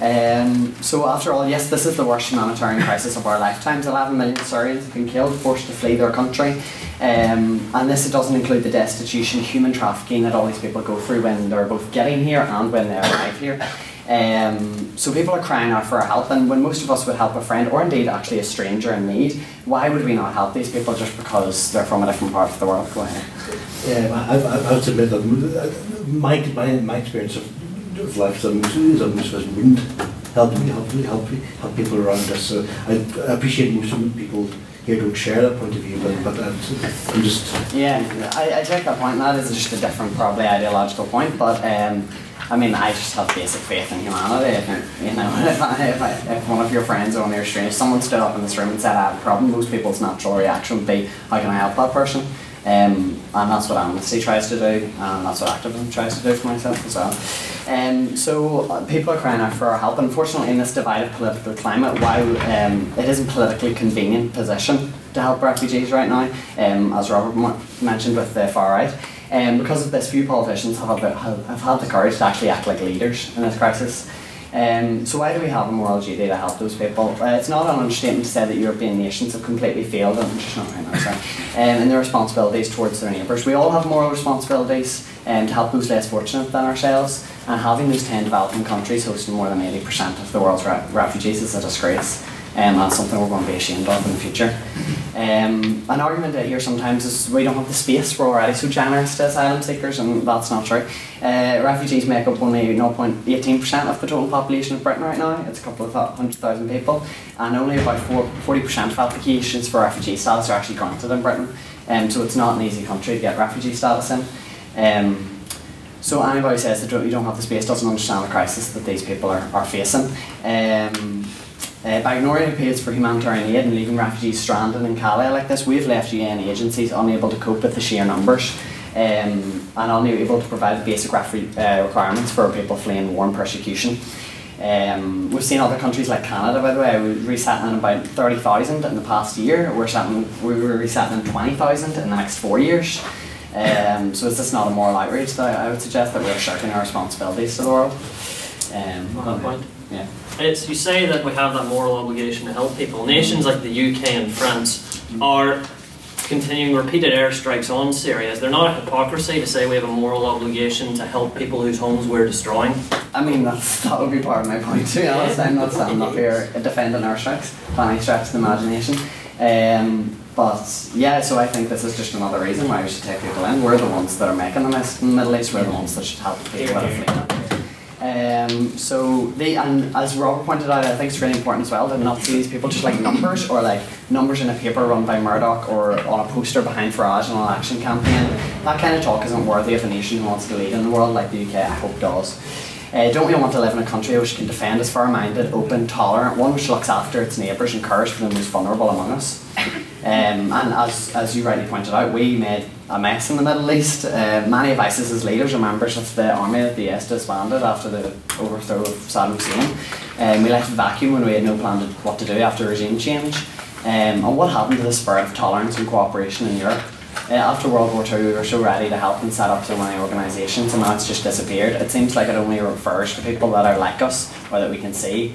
Um, so after all, yes, this is the worst humanitarian crisis of our lifetimes. 11 million Syrians have been killed, forced to flee their country. Um, and this doesn't include the destitution, human trafficking that all these people go through when they're both getting here and when they arrive here. Um, so people are crying out for our help, and when most of us would help a friend or indeed actually a stranger in need, why would we not help these people just because they're from a different part of the world? Go ahead. Yeah, I, I, I to admit that my, my, my experience of, of life is that most, is that most of us wouldn't help, help, help, help people around us. So I, appreciate most people here don't share that point of view, but, but I'm, just... Yeah, I, I take that point, that is just a different, probably ideological point, but um, I mean, I just have basic faith in humanity. I think, you know, if, I, if, I, if one of your friends or one of your strangers, someone stood up in this room and said, I have a problem, most people's natural reaction would be, how can I help that person? Um, and that's what Amnesty tries to do, and that's what activism tries to do for myself as well. Um, so uh, people are crying out for our help. Unfortunately, in this divided political climate, while um, it isn't politically convenient position to help refugees right now, um, as Robert m- mentioned with the far right, um, because of this, few politicians have, have, have had the courage to actually act like leaders in this crisis. Um, so why do we have a moral duty to help those people? Uh, it's not an understatement to say that European nations have completely failed, and sorry, um, in their responsibilities towards their neighbours. We all have moral responsibilities um, to help those less fortunate than ourselves, and having those 10 developing countries hosting more than 80% of the world's re- refugees is a disgrace. Um, and something we're going to be ashamed of in the future. Um, an argument that I hear sometimes is we don't have the space, we're already so generous to asylum seekers, and that's not true. Uh, refugees make up only 0.18% of the total population of Britain right now, it's a couple of hundred thousand people, and only about 4, 40% of applications for refugee status are actually granted in Britain, um, so it's not an easy country to get refugee status in. Um, so anybody says that you don't have the space doesn't understand the crisis that these people are, are facing. Um, uh, by ignoring appeals for humanitarian aid and leaving refugees stranded in Calais like this, we've left UN agencies unable to cope with the sheer numbers um, and unable to provide the basic refu- uh, requirements for people fleeing war and persecution. Um, we've seen other countries like Canada, by the way, we resettling about 30,000 in the past year. We're settling, we were resettling 20,000 in the next four years. Um, so is this not a moral outrage that I would suggest that we're shirking our responsibilities to the world? Um, On point. Yeah. It's, you say that we have that moral obligation to help people. Nations like the UK and France are continuing repeated airstrikes on Syria, is there not a hypocrisy to say we have a moral obligation to help people whose homes we're destroying? I mean, that's, that would be part of my point, to be honest. I'm not standing up here defending airstrikes by any stretch of the imagination. Um, but yeah, so I think this is just another reason why we should take people in. We're the ones that are making the mess in the Middle East, we're the ones that should help the people that are fleeing. Um, so they and as Robert pointed out, I think it's really important as well to not see these people just like numbers or like numbers in a paper run by Murdoch or on a poster behind Farage in an election campaign. That kind of talk isn't worthy of a nation who wants to lead in the world like the UK I hope does. Uh, don't we want to live in a country which can defend its fair-minded, open, tolerant, one which looks after its neighbours and cares for the most vulnerable among us? Um, and as, as you rightly pointed out, we made a mess in the Middle East. Uh, many of ISIS's leaders are members of the army that the IS disbanded after the overthrow of Saddam Hussein. Um, we left a vacuum when we had no plan to, what to do after regime change. Um, and what happened to the spirit of tolerance and cooperation in Europe? Uh, after World War II, we were so ready to help and set up so many organisations, and now it's just disappeared. It seems like it only refers to people that are like us or that we can see.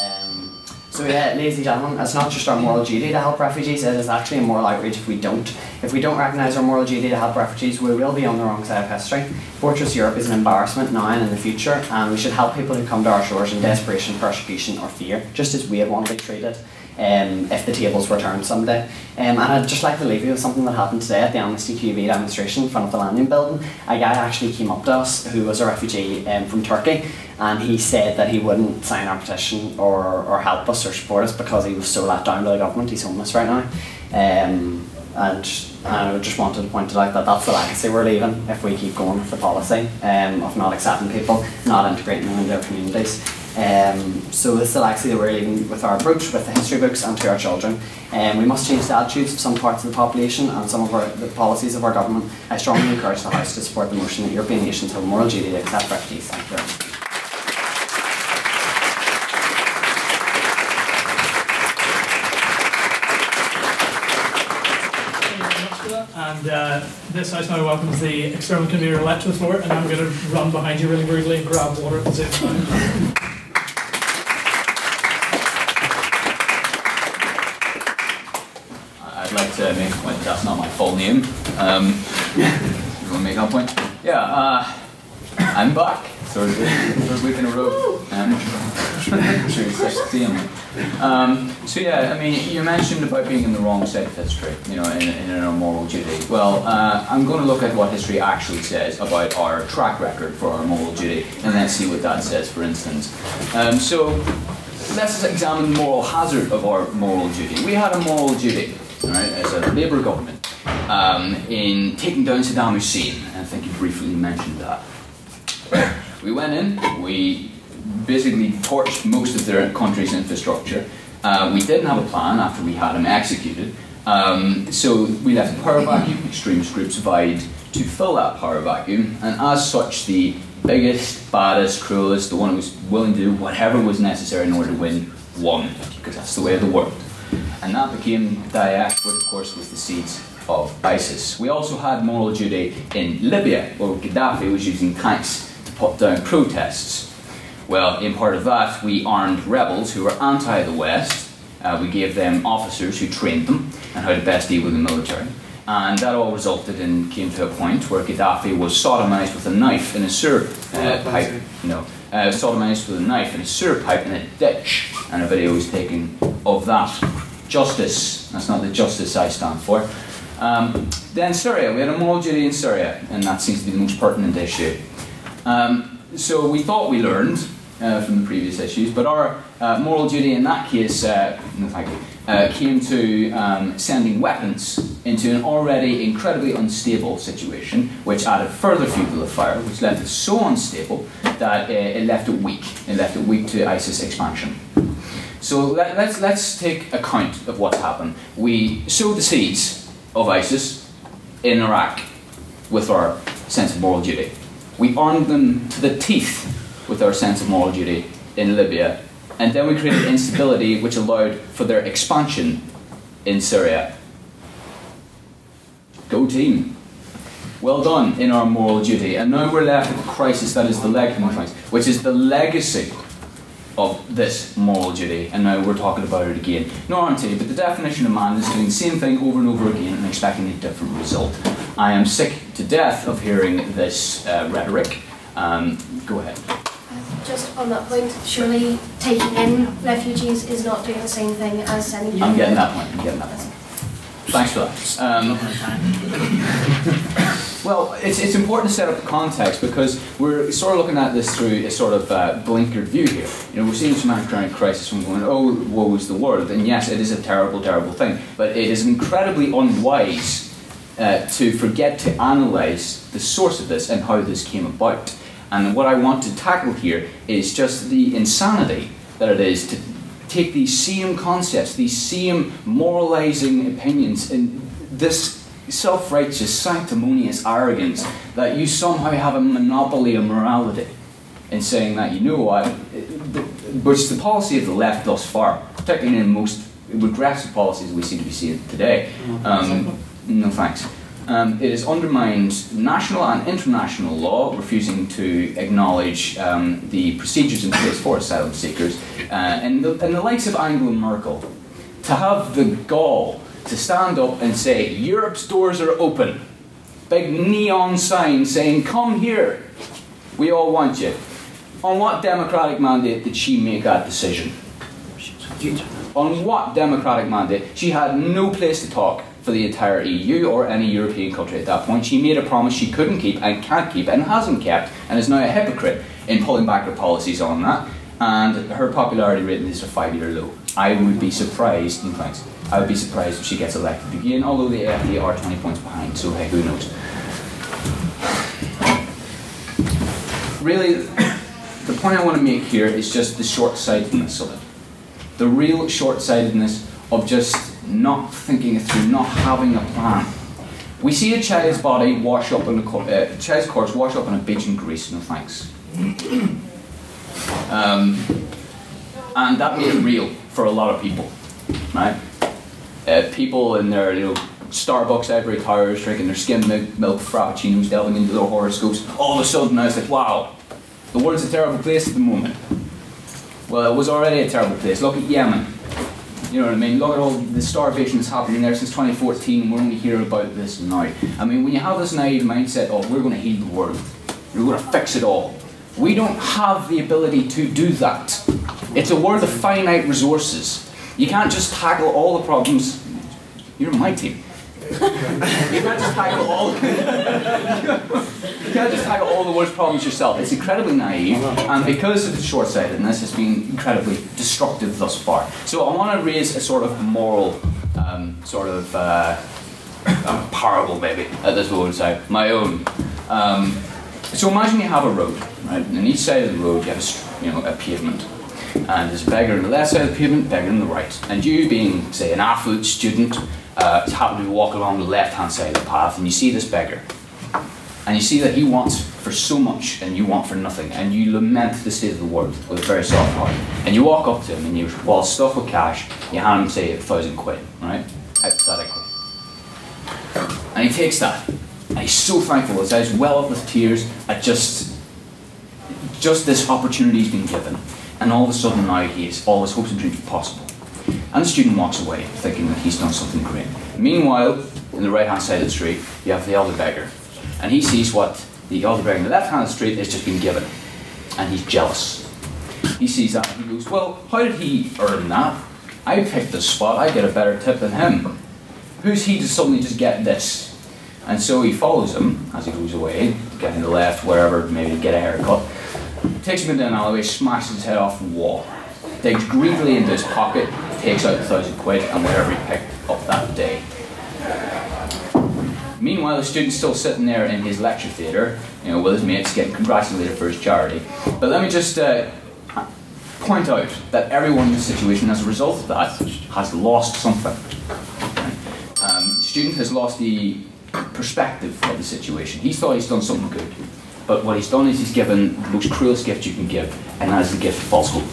Um, so yeah, ladies and gentlemen, it's not just our moral duty to help refugees, it is actually a moral outrage if we don't. If we don't recognise our moral duty to help refugees, we will be on the wrong side of history. Fortress Europe is an embarrassment now and in the future, and we should help people who come to our shores in desperation, persecution or fear, just as we have want to be treated um, if the tables were turned someday. Um, and I'd just like to leave you with something that happened today at the Amnesty QB demonstration in front of the Lanyon Building. A guy actually came up to us who was a refugee um, from Turkey and he said that he wouldn't sign our petition or, or help us or support us because he was so let down by the government. He's homeless right now. Um, and I just wanted to point out that that's the legacy we're leaving if we keep going with the policy um, of not accepting people, not integrating them into our communities. Um, so this is the that we're leaving with our approach, with the history books and to our children. Um, we must change the attitudes of some parts of the population and some of our, the policies of our government. I strongly encourage the House to support the motion that European nations have a moral duty to accept refugees. Thank you. And uh, this house now welcomes the external convener elect to the floor, and I'm going to run behind you really rudely and grab water at the same time. I'd like that's not my full name. Um, you want to make that point? Yeah, uh, I'm back. Third, third week in a row. Um, um, so yeah, I mean, you mentioned about being in the wrong side of history, you know, in, in a moral duty. Well, uh, I'm going to look at what history actually says about our track record for our moral duty, and then see what that says, for instance. Um, so let's examine the moral hazard of our moral duty. We had a moral duty, right, as a Labour government, um, in taking down Saddam Hussein. I think you briefly mentioned that. We went in, we basically torched most of their country's infrastructure. Uh, we didn't have a plan after we had him executed. Um, so we left a power vacuum. Extremist groups vied to fill that power vacuum, and as such, the biggest, baddest, cruelest, the one who was willing to do whatever was necessary in order to win, won, because that's the way of the world. And that became Daesh, which of course was the seeds of ISIS. We also had moral duty in Libya, where Gaddafi was using tanks to put down protests. Well, in part of that, we armed rebels who were anti the West. Uh, we gave them officers who trained them and how to best deal with the military. And that all resulted in, came to a point where Gaddafi was sodomized with a knife in a sewer uh, pipe. No, uh, sodomized with a knife in a sewer pipe in a ditch. And a video was taken of that. Justice. That's not the justice I stand for. Um, then Syria. We had a moral duty in Syria, and that seems to be the most pertinent issue. Um, so we thought we learned uh, from the previous issues, but our uh, moral duty in that case, uh, uh, came to um, sending weapons into an already incredibly unstable situation, which added further fuel to the fire, which left it so unstable that uh, it left it weak. It left it weak to ISIS expansion. So let, let's let's take account of what's happened. We sowed the seeds of ISIS in Iraq with our sense of moral duty. We armed them to the teeth with our sense of moral duty in Libya, and then we created instability which allowed for their expansion in Syria. Go team. Well done in our moral duty. And now we're left with a crisis that is the leg which is the legacy of this moral duty, and now we're talking about it again. Nor aren't they, but the definition of man is doing the same thing over and over again and expecting a different result. I am sick to death of hearing this uh, rhetoric. Um, go ahead. Just on that point, surely taking in refugees is not doing the same thing as sending people. I'm getting that point. I'm getting that point. Thanks for that. Um, well, it's, it's important to set up the context because we're sort of looking at this through a sort of uh, blinkered view here. You know, we're seeing this humanitarian crisis and going, oh, woe is the world. And yes, it is a terrible, terrible thing. But it is incredibly unwise uh, to forget to analyse the source of this and how this came about. And what I want to tackle here is just the insanity that it is to take these same concepts, these same moralizing opinions, and this self righteous, sanctimonious arrogance that you somehow have a monopoly of morality in saying that, you know what, which is the policy of the left thus far, particularly in most regressive policies we seem to be seeing today. Um, no thanks. Um, it has undermined national and international law, refusing to acknowledge um, the procedures in place for asylum seekers, uh, and, the, and the likes of Angela Merkel to have the gall to stand up and say, Europe's doors are open. Big neon sign saying, Come here, we all want you. On what democratic mandate did she make that decision? On what democratic mandate? She had no place to talk for the entire EU or any European country at that point. She made a promise she couldn't keep and can't keep and hasn't kept and is now a hypocrite in pulling back her policies on that. And her popularity rating is a five year low. I would be surprised, in fact, I would be surprised if she gets elected again, although the AFD are 20 points behind, so hey, who knows. Really, the point I want to make here is just the short sightedness of it. The real short sightedness of just not thinking it through, not having a plan. We see a child's body wash up in a co- uh, child's corpse wash up on a beach in Greece. No thanks. um, and that made it real for a lot of people, right? Uh, people in their you know Starbucks ivory towers drinking their skim milk, milk frappuccinos, delving into their horoscopes. All of a sudden, I was like, wow, the world's a terrible place at the moment. Well, it was already a terrible place. Look at Yemen. You know what I mean? Look at all the starvation that's happening there since 2014, and we're only hearing about this now. I mean, when you have this naive mindset of we're going to heal the world, we're going to fix it all, we don't have the ability to do that. It's a world of finite resources. You can't just tackle all the problems. You're my team. you can't just tackle all. you can't just tackle all the worst problems yourself. It's incredibly naive, and because of its short-sightedness, it's been incredibly destructive thus far. So I want to raise a sort of moral, um, sort of uh, uh, parable, maybe at this moment, so my own. Um, so imagine you have a road, right? And on each side of the road, you have a, you know a pavement and there's a beggar on the left side of the pavement, beggar on the right. And you, being, say, an affluent student, uh, happen to walk along the left hand side of the path, and you see this beggar. And you see that he wants for so much, and you want for nothing. And you lament the state of the world with a very soft heart. And you walk up to him, and you, while stuffed with cash, you hand him, say, a thousand quid, right? Hypothetically. And he takes that. And he's so thankful. His eyes well up with tears at just, just this opportunity he's been given and all of a sudden now he has all his hopes and dreams possible. And the student walks away thinking that he's done something great. Meanwhile, in the right hand side of the street, you have the elder beggar. And he sees what the elder beggar in the left hand of the street has just been given. And he's jealous. He sees that and he goes, Well, how did he earn that? I picked this spot, I get a better tip than him. Who's he to suddenly just get this? And so he follows him as he goes away, getting the left, wherever, maybe to get a haircut takes him into an alleyway, smashes his head off the wall, digs greedily into his pocket, takes out a thousand quid and whatever he picked up that day. Meanwhile, the student's still sitting there in his lecture theatre, you know, with his mates getting congratulated for his charity. But let me just uh, point out that everyone in this situation, as a result of that, has lost something. Um, student has lost the perspective of the situation. He thought he's done something good. But what he's done is he's given the most cruelest gift you can give, and that is the gift of false hope.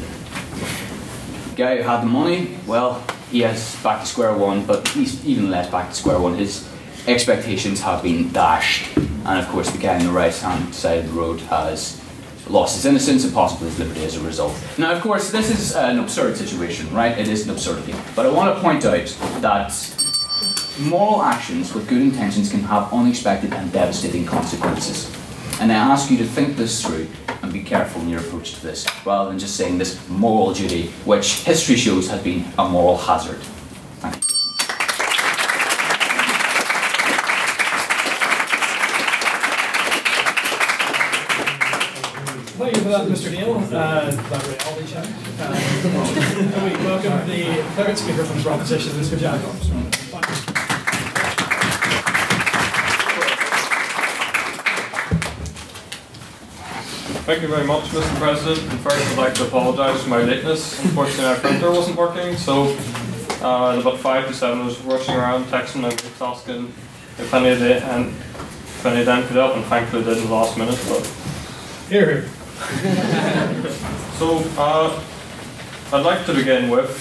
The guy who had the money, well, he has back to square one, but he's even less back to square one. His expectations have been dashed. And of course, the guy on the right hand side of the road has lost his innocence and possibly his liberty as a result. Now, of course, this is an absurd situation, right? It is an absurdity. But I want to point out that moral actions with good intentions can have unexpected and devastating consequences. And I ask you to think this through and be careful in your approach to this, rather than just saying this moral duty, which history shows has been a moral hazard. Thank you. For that, Mr. Neal. Uh, that reality check. Uh, we welcome the third speaker from the proposition, Mr. Jacobs. Thank you very much, Mr. President. And first, I'd like to apologise for my lateness. Unfortunately, our printer wasn't working, so uh, at about five to seven, I was rushing around texting and asking if any of the and if any of them could help, and thankfully did in the last minute. But here, here. so uh, I'd like to begin with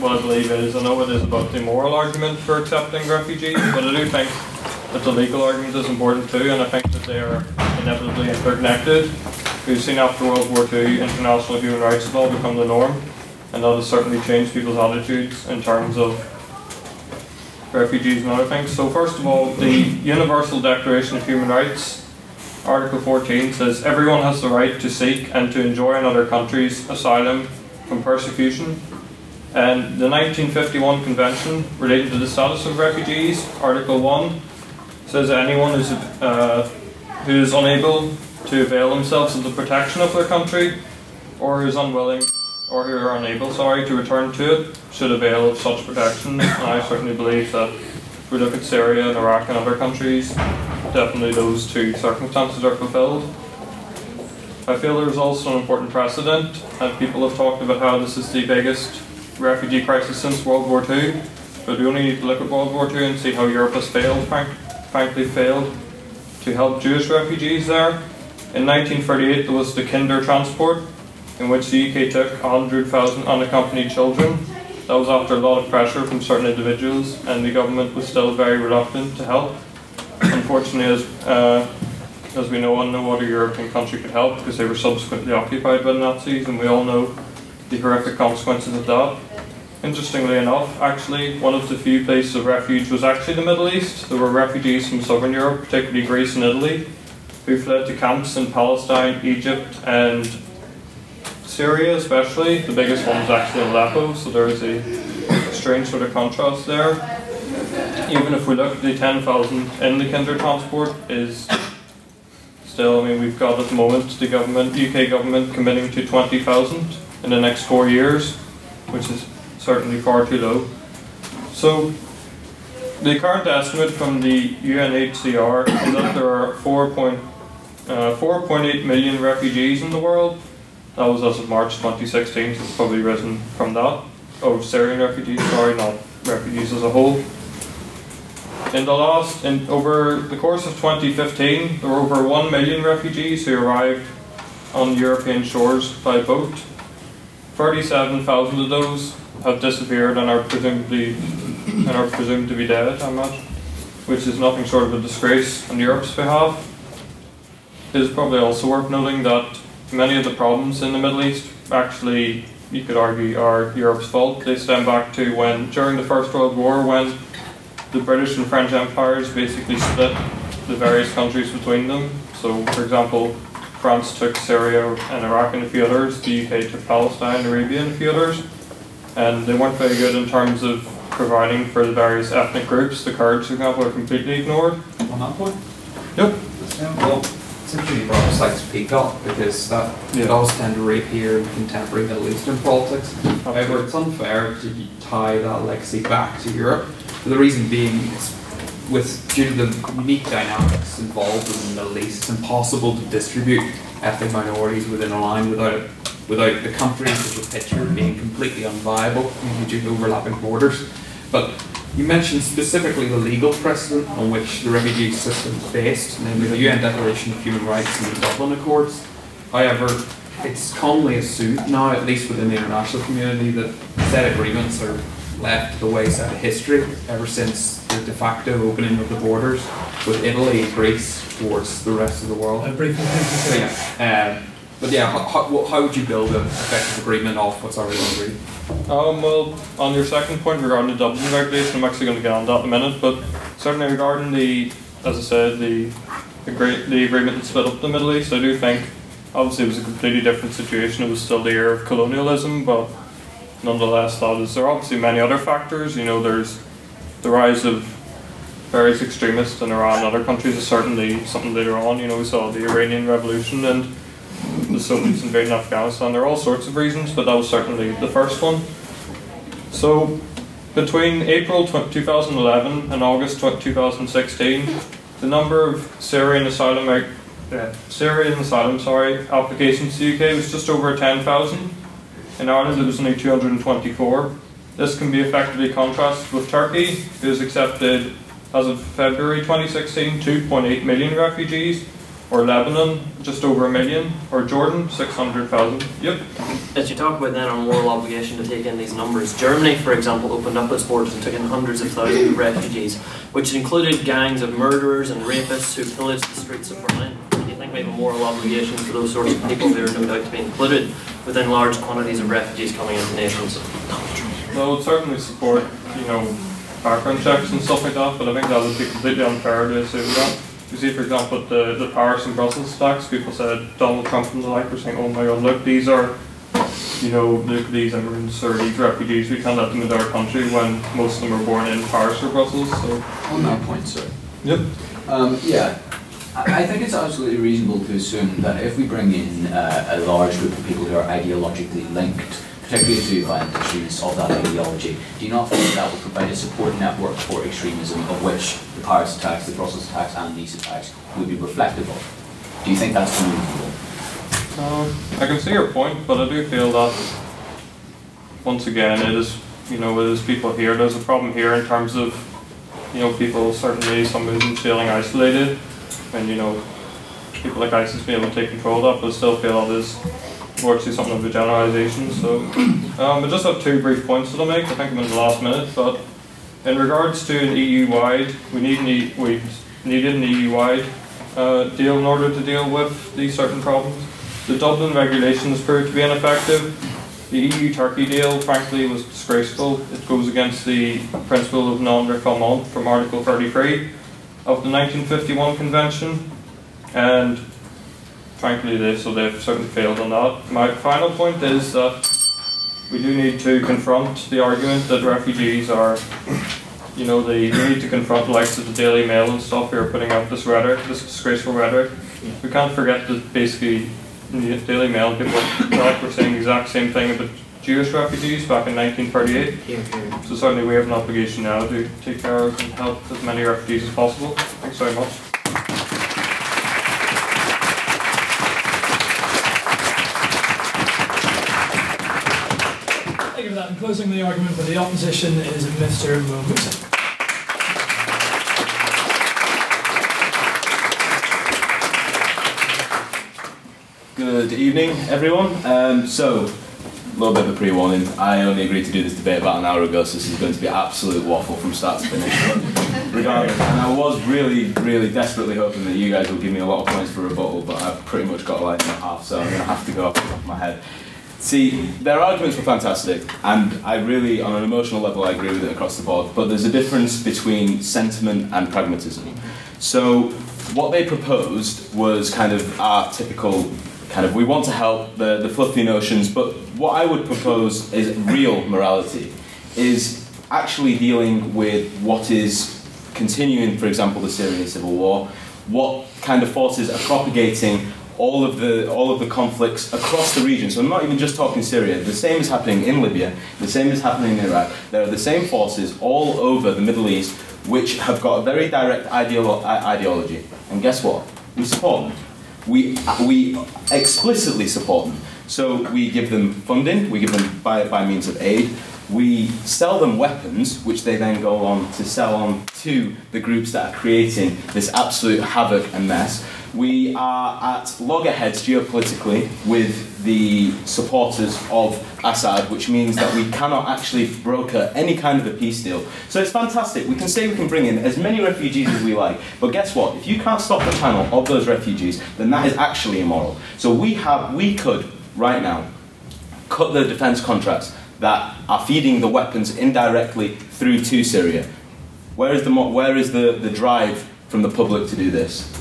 what I believe is I know it is about the moral argument for accepting refugees, but I do think that the legal argument is important too, and I think that they are inevitably interconnected. We've seen after World War II, international human rights have all become the norm, and that has certainly changed people's attitudes in terms of refugees and other things. So, first of all, the Universal Declaration of Human Rights, Article 14 says everyone has the right to seek and to enjoy in other countries asylum from persecution. And the 1951 Convention relating to the status of refugees, Article 1, says anyone uh, who is unable to avail themselves of the protection of their country, or who is unwilling, or who are unable, sorry, to return to it, should avail of such protection. And I certainly believe that if we look at Syria and Iraq and other countries, definitely those two circumstances are fulfilled. I feel there is also an important precedent, and people have talked about how this is the biggest refugee crisis since World War II. But we only need to look at World War II and see how Europe has failed, frank, frankly failed, to help Jewish refugees there. In 1938, there was the Kinder Transport, in which the UK took 100,000 unaccompanied children. That was after a lot of pressure from certain individuals, and the government was still very reluctant to help. Unfortunately, as, uh, as we know, no other European country could help because they were subsequently occupied by the Nazis, and we all know the horrific consequences of that. Interestingly enough, actually, one of the few places of refuge was actually the Middle East. There were refugees from southern Europe, particularly Greece and Italy, who fled to camps in Palestine, Egypt, and Syria, especially. The biggest one was actually Aleppo, so there is a strange sort of contrast there. Even if we look at the 10,000 in the Kinder Transport, is still, I mean, we've got at the moment the government, UK government, committing to 20,000 in the next four years, which is certainly far too low. So, the current estimate from the UNHCR is that there are 4.8 uh, 4.8 million refugees in the world. That was as of March 2016, so it's probably risen from that. Of Syrian refugees, sorry, not refugees as a whole. In the last, in over the course of 2015, there were over 1 million refugees who arrived on European shores by boat. 37,000 of those have disappeared and are presumably and are presumed to be dead, I imagine, which is nothing short of a disgrace on Europe's behalf. It is probably also worth noting that many of the problems in the Middle East actually, you could argue, are Europe's fault. They stem back to when, during the First World War, when the British and French empires basically split the various countries between them. So, for example, France took Syria and Iraq and a few others, the UK took Palestine, Arabia, and a few others. And they weren't very good in terms of providing for the various ethnic groups. The Kurds, for example, are completely ignored. On that point? Yep. It's interesting up because that Yeah. does tend to reappear in contemporary Middle Eastern politics. However, it's unfair to tie that legacy back to Europe. For the reason being, it's with due to the unique dynamics involved in the Middle East, it's impossible to distribute ethnic minorities within a line without without the countries of the picture being completely unviable mm-hmm. due to overlapping borders. But you mentioned specifically the legal precedent on which the refugee system is based, namely the UN Declaration of Human Rights and the Dublin Accords. However, it's commonly assumed now, at least within the international community, that said agreements are left to the wayside of history ever since the de facto opening of the borders with Italy and Greece towards the rest of the world. briefly, So, yeah, um, but yeah, how, how, how would you build an effective agreement off what's already agreed? Um, well, on your second point regarding the Dublin regulation, I'm actually going to get on that in a minute, but certainly regarding the, as I said, the agree- the agreement that split up the Middle East, I do think obviously it was a completely different situation. It was still the era of colonialism, but nonetheless, that is there are obviously many other factors. You know, there's the rise of various extremists in Iran and other countries is certainly something later on. You know, we saw the Iranian Revolution and the Soviets invading Afghanistan. There are all sorts of reasons, but that was certainly the first one. So, between April 2011 and August 2016, the number of Syrian asylum uh, Syrian asylum sorry applications to the UK was just over 10,000. In Ireland, it was only 224. This can be effectively contrasted with Turkey, who has accepted, as of February 2016, 2.8 million refugees, or Lebanon, just over a million, or Jordan, 600,000. Yep. As you talk about then our moral obligation to take in these numbers, Germany, for example, opened up its borders and took in hundreds of thousands of refugees, which included gangs of murderers and rapists who pillaged the streets of Berlin. Do you think we have a moral obligation for those sorts of people who are no doubt to be included within large quantities of refugees coming into nations? Well, I would certainly support, you know, background checks and stuff like that, but I think that would be completely unfair to assume that. You see, for example, the, the Paris and Brussels attacks, people said Donald Trump and the like were saying, oh my god, look, these are, you know, look, these immigrants or these refugees, we can't let them into our country when most of them are born in Paris or Brussels, so. On that point, sir. Yep. Um, yeah, I I think it's absolutely reasonable to assume that if we bring in uh, a large group of people who are ideologically linked, particularly to violent extremists of that ideology, do you not think that would provide a support network for extremism of which the Paris attacks, the Brussels attacks, and these attacks would be reflective of? Do you think that's reasonable? Um, I can see your point, but I do feel that once again, it is you know, it is people here. There's a problem here in terms of you know people certainly some Muslims feeling isolated, and you know people like ISIS being able to take control of that, but still feel it is unfortunately something of a generalisation. So um, I just have two brief points that I'll make. I think I'm in the last minute, but in regards to an EU-wide, we need an we needed an EU-wide uh, deal in order to deal with these certain problems. The Dublin regulations proved to be ineffective. The EU-Turkey deal, frankly, was disgraceful. It goes against the principle of non-refoulement from Article 33 of the 1951 Convention, and frankly, they so they've certainly failed on that. My final point is that we do need to confront the argument that refugees are, you know, the we need to confront the likes of the Daily Mail and stuff who are putting out this rhetoric, this disgraceful rhetoric. We can't forget that basically the Daily Mail people were saying the exact same thing about Jewish refugees back in 1938. So certainly we have an obligation now to take care of and help as many refugees as possible. Thanks very much. Closing the argument for the opposition is Mr. Mo Good evening, everyone. Um, so, a little bit of a pre-warning. I only agreed to do this debate about an hour ago, so this is going to be absolute waffle from start to finish. But regardless, and I was really, really desperately hoping that you guys would give me a lot of points for rebuttal, but I've pretty much got a line and a half, so I'm going to have to go off the top of my head. See, their arguments were fantastic, and I really, on an emotional level, I agree with it across the board. But there's a difference between sentiment and pragmatism. So, what they proposed was kind of our typical kind of we want to help the, the fluffy notions, but what I would propose is real morality, is actually dealing with what is continuing, for example, the Syrian civil war, what kind of forces are propagating all of the all of the conflicts across the region. So I'm not even just talking Syria. The same is happening in Libya. The same is happening in Iraq. There are the same forces all over the Middle East which have got a very direct ideolo- ideology. And guess what? We support them. We we explicitly support them. So we give them funding. We give them by by means of aid. We sell them weapons, which they then go on to sell on to the groups that are creating this absolute havoc and mess. We are at loggerheads geopolitically with the supporters of Assad, which means that we cannot actually broker any kind of a peace deal. So it's fantastic. We can say we can bring in as many refugees as we like, but guess what? If you can't stop the channel of those refugees, then that is actually immoral. So we have, we could right now cut the defence contracts that are feeding the weapons indirectly through to Syria. Where is the, where is the, the drive from the public to do this?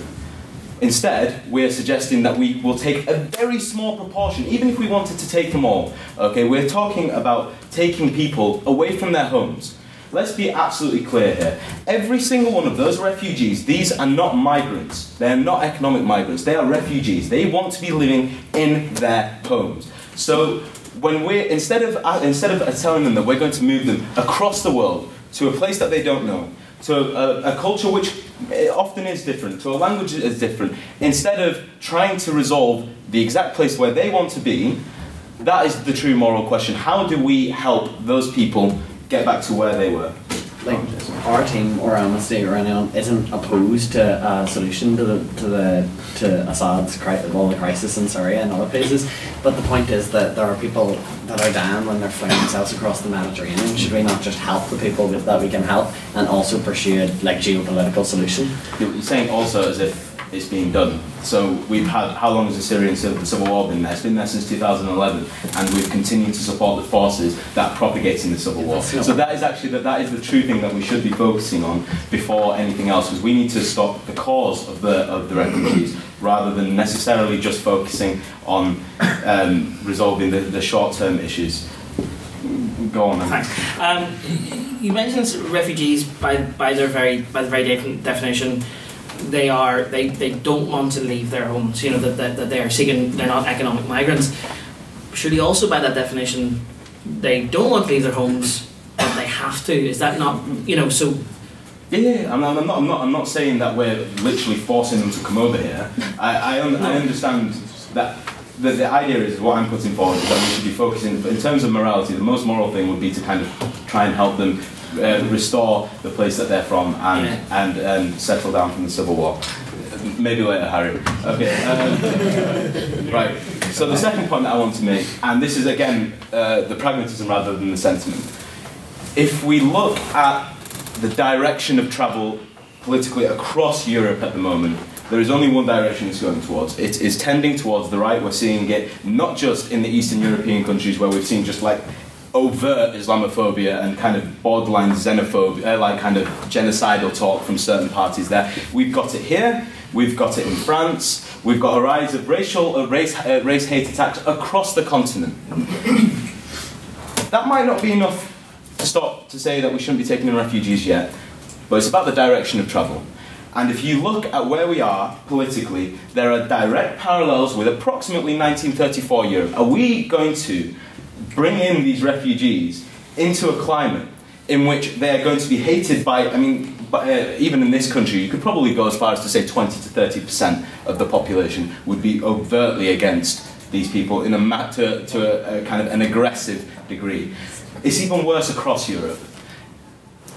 Instead, we're suggesting that we will take a very small proportion, even if we wanted to take them all. Okay, we're talking about taking people away from their homes. Let's be absolutely clear here. Every single one of those refugees, these are not migrants. They are not economic migrants. They are refugees. They want to be living in their homes. So when we're instead of uh, instead of telling them that we're going to move them across the world to a place that they don't know, to a, a culture which eh, often is different, to a language that is different, instead of trying to resolve the exact place where they want to be, that is the true moral question. How do we help those people get back to where they were? Like our team or Amnesty or anyone isn't opposed to a solution to the to the to Assad's cri- well the crisis in Syria and other places, but the point is that there are people that are dying when they're flying themselves across the Mediterranean. Should we not just help the people that we can help and also pursue a like geopolitical solution? You're saying also as if it's being done. So we've had how long has the Syrian civil, war been there? It's been there since 2011, and we've continued to support the forces that are propagating the civil war. So that is actually that, that is the true thing that we should be focusing on before anything else, because we need to stop the cause of the of the refugees rather than necessarily just focusing on um, resolving the, the short-term issues. Go on. Then. Thanks. Um, you mentioned refugees by by their very by the very definition. They are they, they don't want to leave their homes. You know that, that, that they are seeking. They're not economic migrants. Surely also by that definition, they don't want to leave their homes, but they have to. Is that not you know so? Yeah, yeah. I'm, I'm, not, I'm, not, I'm not saying that we're literally forcing them to come over here. I, I, un- I understand that the, the idea is what I'm putting forward is that we should be focusing, in terms of morality, the most moral thing would be to kind of try and help them uh, restore the place that they're from and, and, and settle down from the civil war. Maybe later, Harry. Okay. Um, right. So the second point that I want to make, and this is again uh, the pragmatism rather than the sentiment. If we look at the direction of travel politically across Europe at the moment, there is only one direction it's going towards. It is tending towards the right. We're seeing it not just in the Eastern European countries where we've seen just like overt Islamophobia and kind of borderline xenophobia, uh, like kind of genocidal talk from certain parties there. We've got it here. We've got it in France. We've got a rise of racial, uh, race, uh, race hate attacks across the continent. that might not be enough to stop to say that we shouldn't be taking in refugees yet, but it's about the direction of travel. And if you look at where we are politically, there are direct parallels with approximately 1934 Europe. Are we going to bring in these refugees into a climate in which they are going to be hated by, I mean, uh, even in this country, you could probably go as far as to say 20 to 30% of the population would be overtly against these people in a ma- to, to a, a kind of an aggressive degree. It's even worse across Europe.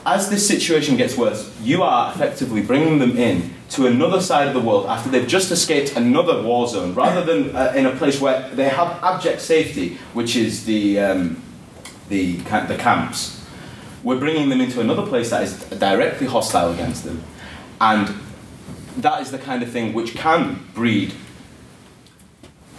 As this situation gets worse, you are effectively bringing them in to another side of the world after they've just escaped another war zone, rather than uh, in a place where they have abject safety, which is the, um, the, the camps. We're bringing them into another place that is directly hostile against them. And that is the kind of thing which can breed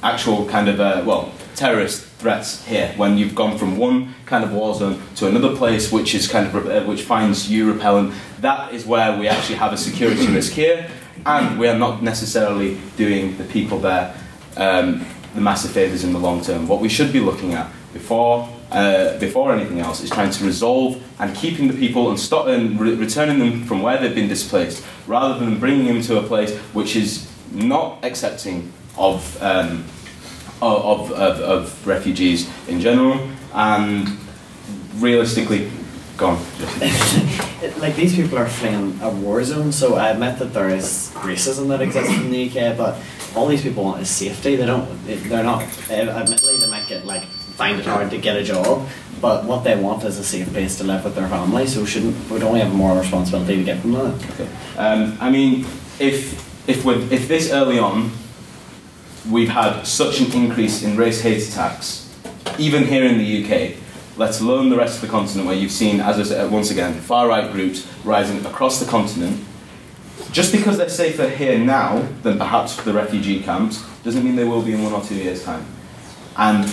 actual kind of, uh, well, terrorist threats here when you've gone from one kind of war zone to another place which is kind of uh, which finds you repellent. That is where we actually have a security risk here and we are not necessarily doing the people there um, the massive favours in the long term. What we should be looking at before uh, before anything else is trying to resolve and keeping the people and stop and re- returning them from where they've been displaced rather than bringing them to a place which is not accepting of um, of, of, of refugees in general and realistically gone. Like these people are fleeing a war zone, so I admit that there is racism that exists in the UK, but all these people want is safety. They don't. They're not. eh, Admittedly, they might get like find it hard to get a job. But what they want is a safe place to live with their family. So shouldn't we don't we have a moral responsibility to give them that? Um, I mean, if if we if this early on, we've had such an increase in race hate attacks, even here in the UK, let alone the rest of the continent, where you've seen, as I said once again, far right groups rising across the continent. Just because they're safer here now than perhaps the refugee camps doesn't mean they will be in one or two years' time, and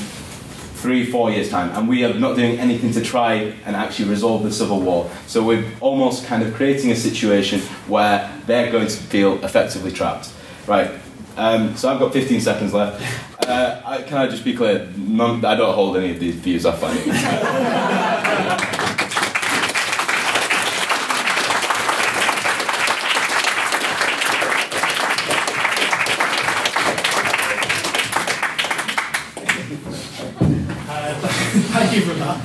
three, four years' time, and we are not doing anything to try and actually resolve the civil war. So we're almost kind of creating a situation where they're going to feel effectively trapped. Right. Um, so I've got 15 seconds left. Uh, I, can I just be clear? None, I don't hold any of these views. I find. Thank you for that.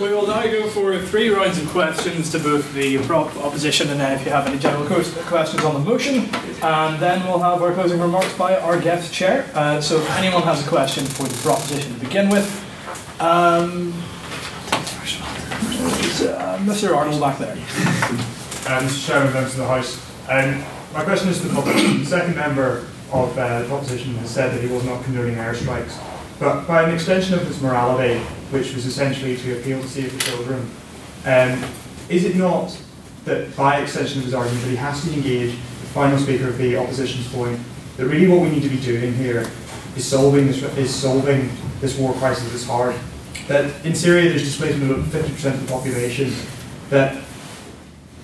we will now go for three rounds of questions to both the opposition and then if you have any general questions on the motion. And then we'll have our closing remarks by our guest chair. Uh, so if anyone has a question for the proposition to begin with, um, uh, Mr. Arnold back there. Um, Mr. Chairman, members of the House. Um, my question is to the. The second member of uh, the proposition has said that he was not condoning airstrikes. But by an extension of his morality, which was essentially to appeal to save the children, um, is it not that by extension of his argument that he has to engage the final speaker of the opposition's point that really what we need to be doing here is solving this is solving this war crisis that's hard. That in Syria there's displacement of 50% of the population. That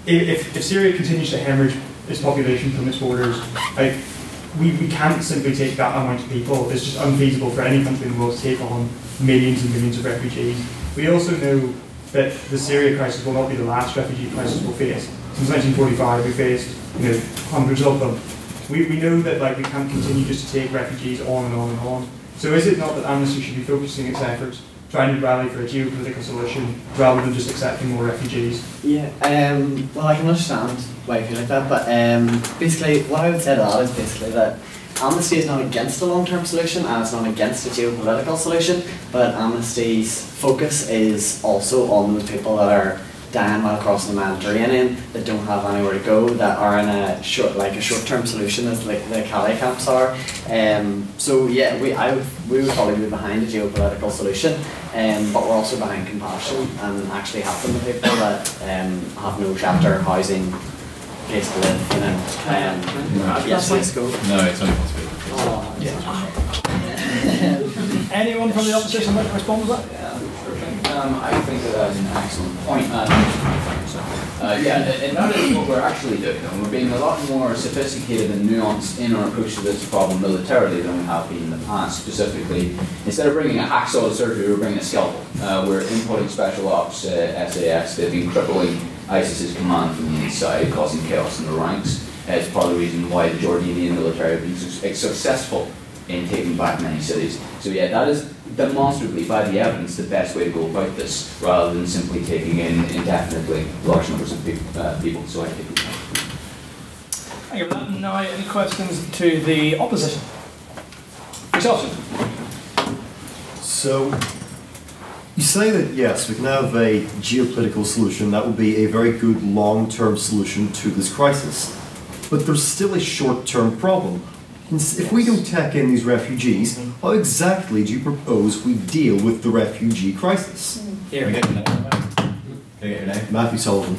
if, if Syria continues to hemorrhage its population from its borders, like we, we can't simply take that amount of people. It's just unfeasible for any country in the world to take on millions and millions of refugees. We also know that the Syria crisis will not be the last refugee crisis we'll face. Since 1945, we faced you know hundreds of them. We, we know that like we can't continue just to take refugees on and on and on. So is it not that Amnesty should be focusing its efforts trying to rally for a geopolitical solution rather than just accepting more refugees? Yeah, um, well, I can understand why you feel like that, but um, basically, what I would say to that is basically that Amnesty is not against a long term solution and it's not against a geopolitical solution, but Amnesty's focus is also on those people that are dying while crossing the Mediterranean that don't have anywhere to go that are in a short like a short term solution as like the Calais camps are. Um, so yeah, we I would we would probably be behind a geopolitical solution, um, but we're also behind compassion and actually helping the people that um, have no shelter, housing, place to live, you know. Um, yes, let's go. No, it's only possible. Anyone from the opposition like to respond to that? Um, I think that that's an excellent point. Um, uh, yeah, and and that is what we're actually doing. And we're being a lot more sophisticated and nuanced in our approach to this problem militarily than we have been in the past. Specifically, instead of bringing a hacksaw to surgery, we're bringing a scalpel. Uh, we're inputting special ops, uh, SAS. They've been crippling ISIS's command from the inside, causing chaos in the ranks. Uh, it's part of the reason why the Jordanian military have been su- successful in taking back many cities. So yeah, that is demonstrably, by the evidence, the best way to go about this, rather than simply taking in indefinitely large numbers of peop- uh, people. So I think. Thank you for that. Now, any questions to the opposition? Yourself, sir. So, you say that yes, we can have a geopolitical solution that will be a very good long term solution to this crisis. But there's still a short term problem. If we don't take in these refugees, how exactly do you propose we deal with the refugee crisis? Mm. Here. Can I get your name? Matthew Sullivan.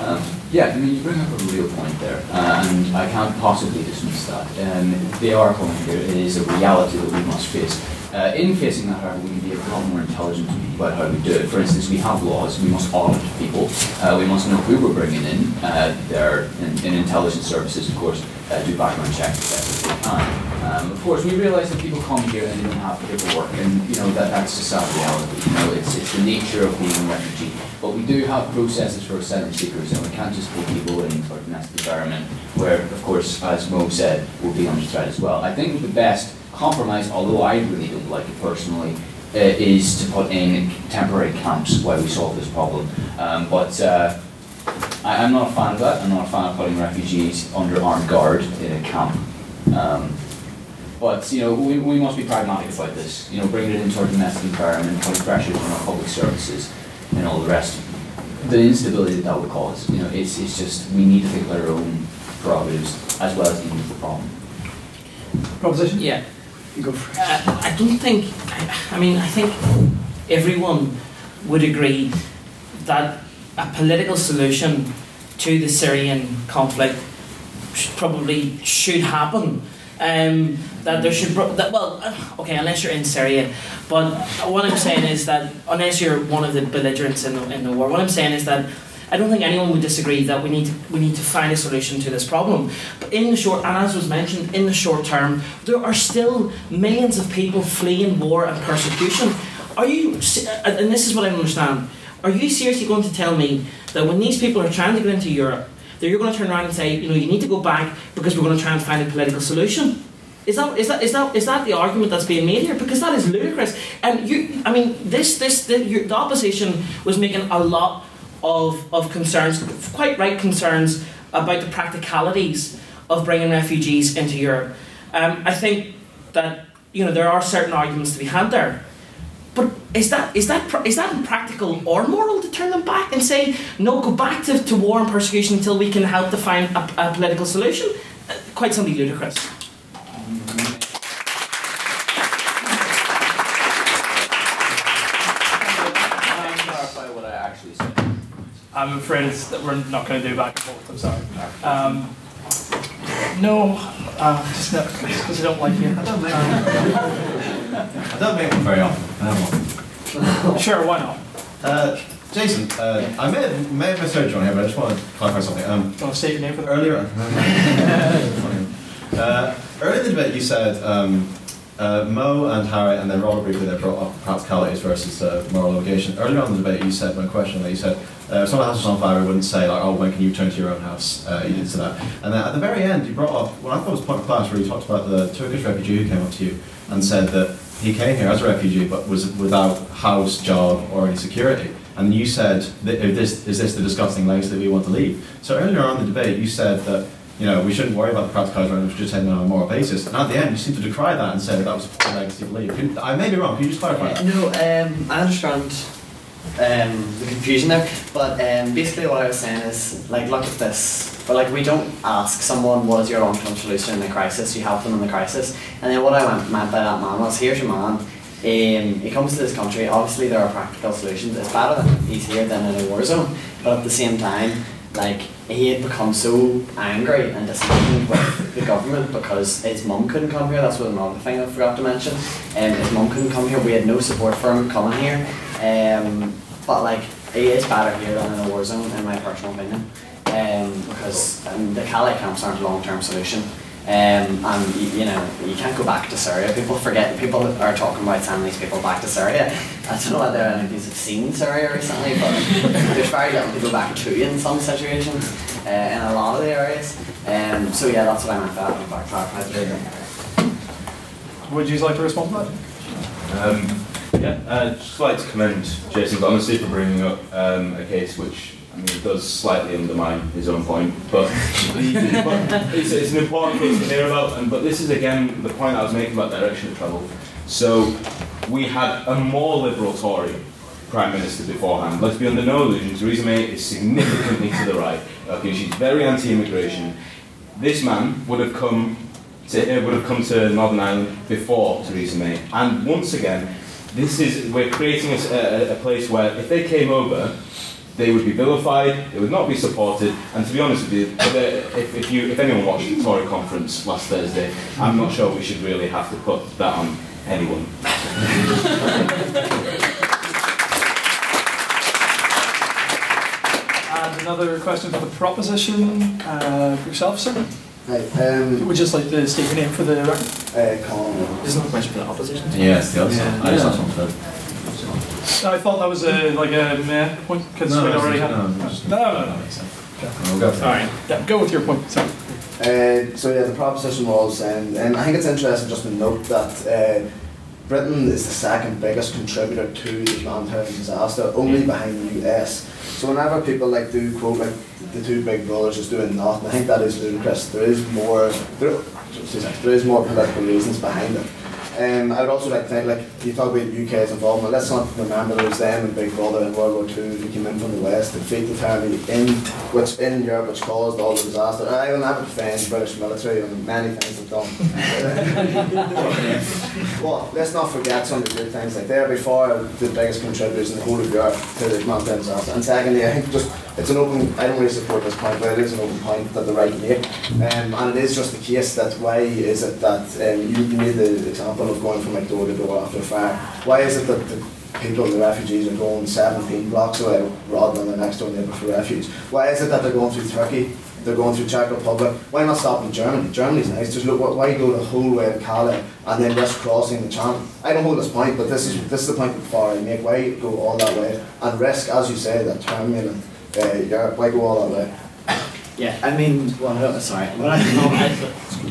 Um, yeah, I mean, you bring up a real point there, uh, and I can't possibly dismiss that. Um, they are coming here. It is a reality that we must face. Uh, in facing that, however, we can be a lot more intelligent about how we do it. For instance, we have laws. We must audit people. Uh, we must know who we're bringing in. Uh, there, in, in intelligence services, of course, uh, do background checks as best. Um, of course, we realise that people come here and they don't have paperwork, and you know that that's just sad reality. You know, it's it's the nature of being a refugee. But we do have processes for asylum seekers, and we can't just put people in for a domestic environment where, of course, as Mo said, we'll be under threat as well. I think the best compromise, although I really don't like it personally, uh, is to put in temporary camps while we solve this problem. Um, but uh, I, I'm not a fan of that. I'm not a fan of putting refugees under armed guard in a camp. Um, but you know, we, we must be pragmatic about this. You know, bringing it into our domestic environment, putting pressures on our public services, and all the rest. The instability that that would cause. You know, it's, it's just we need to think about our own prerogatives as well as dealing with the problem. Proposition? Yeah. Go for it. Uh, I don't think, I, I mean, I think everyone would agree that a political solution to the Syrian conflict probably should happen. Um, that there should, that, well, uh, okay, unless you're in Syria, but what I'm saying is that unless you're one of the belligerents in the, in the war, what I'm saying is that I don't think anyone would disagree that we need to, we need to find a solution to this problem. But in the short, and as was mentioned, in the short term, there are still millions of people fleeing war and persecution. Are you, and this is what I understand, are you seriously going to tell me that when these people are trying to get into Europe, that you're going to turn around and say, you know, you need to go back because we're going to try and find a political solution? Is that, is, that, is, that, is that the argument that's being made here? Because that is ludicrous. And you, I mean, this, this, the, your, the opposition was making a lot of, of concerns, quite right concerns, about the practicalities of bringing refugees into Europe. Um, I think that you know there are certain arguments to be had there, but is that is that is that impractical or moral to turn them back and say no, go back to, to war and persecution until we can help to find a, a political solution? Uh, quite something ludicrous. clarify what I actually said. I'm afraid it's, that we're not going to do back and forth. I'm sorry. Um, no, uh, just because I don't like you. I don't make them very often. I don't want them. very often. Sure, why not? Uh, Jason, uh, I may have, may have misheard you on here, but I just want to clarify something. Um, Do you want to state your name for the earlier, uh, earlier in the debate, you said um, uh, Mo and Harry, and then rather briefly, they brought up practicalities versus uh, moral obligation. Earlier on in the debate, you said, when questioned that, you said, uh, house was on fire, we wouldn't say, like, oh, when can you turn to your own house? Uh, you didn't say that. And then at the very end, you brought up what I thought was a point of class, where you talked about the Turkish refugee who came up to you and said that he came here as a refugee but was without house, job, or any security. And you said, this, is this the disgusting legacy that we want to leave? So earlier on in the debate, you said that you know, we shouldn't worry about the practicalities, right? we should just take them on a moral basis. And at the end, you seem to decry that and say that, that was a poor legacy to leave. I may be wrong, can you just clarify that? No, um, I understand um, the confusion there, but um, basically what I was saying is, like, look at this. But like, we don't ask someone what is your long-term solution in a crisis. You help them in the crisis. And then what I meant, meant by that man was, here's your man. Um, he comes to this country. Obviously, there are practical solutions. It's better that he's here than in a war zone. But at the same time, like he had become so angry and disappointed with the government because his mum couldn't come here. That's what another thing I forgot to mention. Um, his mum couldn't come here. We had no support for him coming here. Um, but like he is better here than in a war zone, in my personal opinion. Um, because um, the Calais camps aren't a long-term solution. Um, and you, you know you can't go back to Syria. People forget. People are talking about sending these people back to Syria. I don't know whether any of you have seen Syria recently, but there's very little to go back to in some situations, uh, in a lot of the areas. Um, so yeah, that's what I meant by that. Back. Would you like to respond to that? Um, yeah, uh, just like to commend Jason Gomesi for bringing up um, a case which I mean, it does slightly undermine his own point, but, it's, it's an important case to hear about. And but this is again the point I was making about direction of travel. So we had a more liberal Tory prime minister beforehand. Let's be under no illusions. Theresa May is significantly to the right. Okay, she's very anti-immigration. This man would have come to, would have come to Northern Ireland before Theresa May. And once again, this is we're creating a, a, place where if they came over, they would be vilified, they would not be supported, and to be honest with you, if, if, you, if anyone watched the Tory conference last Thursday, I'm not sure we should really have to put that on anyone. And another question for the proposition. Uh, yourself, sir? Hi. Um, Would you just like to state your name for the record? Uh, Colin. There's no question for the opposition. Yes, the other side. I just have something No, I thought that was a, like a meh point because No, we no, already no, had. no, just- no, no, no. We'll go for it. Sorry. Yeah, go with your point. Sorry. Uh, so yeah, the proposition was, and, and I think it's interesting just to note that uh, Britain is the second biggest contributor to the humanitarian disaster, only behind the US. So whenever people like do quote like the two big brothers just doing nothing. I think that is ludicrous. There is more. There, there is more political reasons behind it. Um, I would also like to think, like, you talk about the UK's involvement, let's not remember there was them and Big Brother in World War II who came in from the West defeat the tyranny in, which, in Europe, which caused all the disaster. And I will never defend the British military and many things they've done. well, let's not forget some of the good things. Like, they're by far the biggest contributors in the whole of Europe to the mountain disaster. And secondly, I think just it's an open, I don't really support this point, but it is an open point that the right make. Um, and it is just the case that why is it that um, you, made the example of going from like door to door after a fire. Why is it that the people, the refugees, are going 17 blocks away rather than the next door neighbour for refuge? Why is it that they're going through Turkey? They're going through Czech Republic. Why not stop in Germany? Germany's nice. Just look. Why go the whole way to Calais and then just crossing the channel? I don't hold this point, but this is this is the point far I make. Why go all that way and risk, as you say, that and uh, Europe? Why go all that way? Yeah, I mean, well, no, sorry. Well, I, no, I,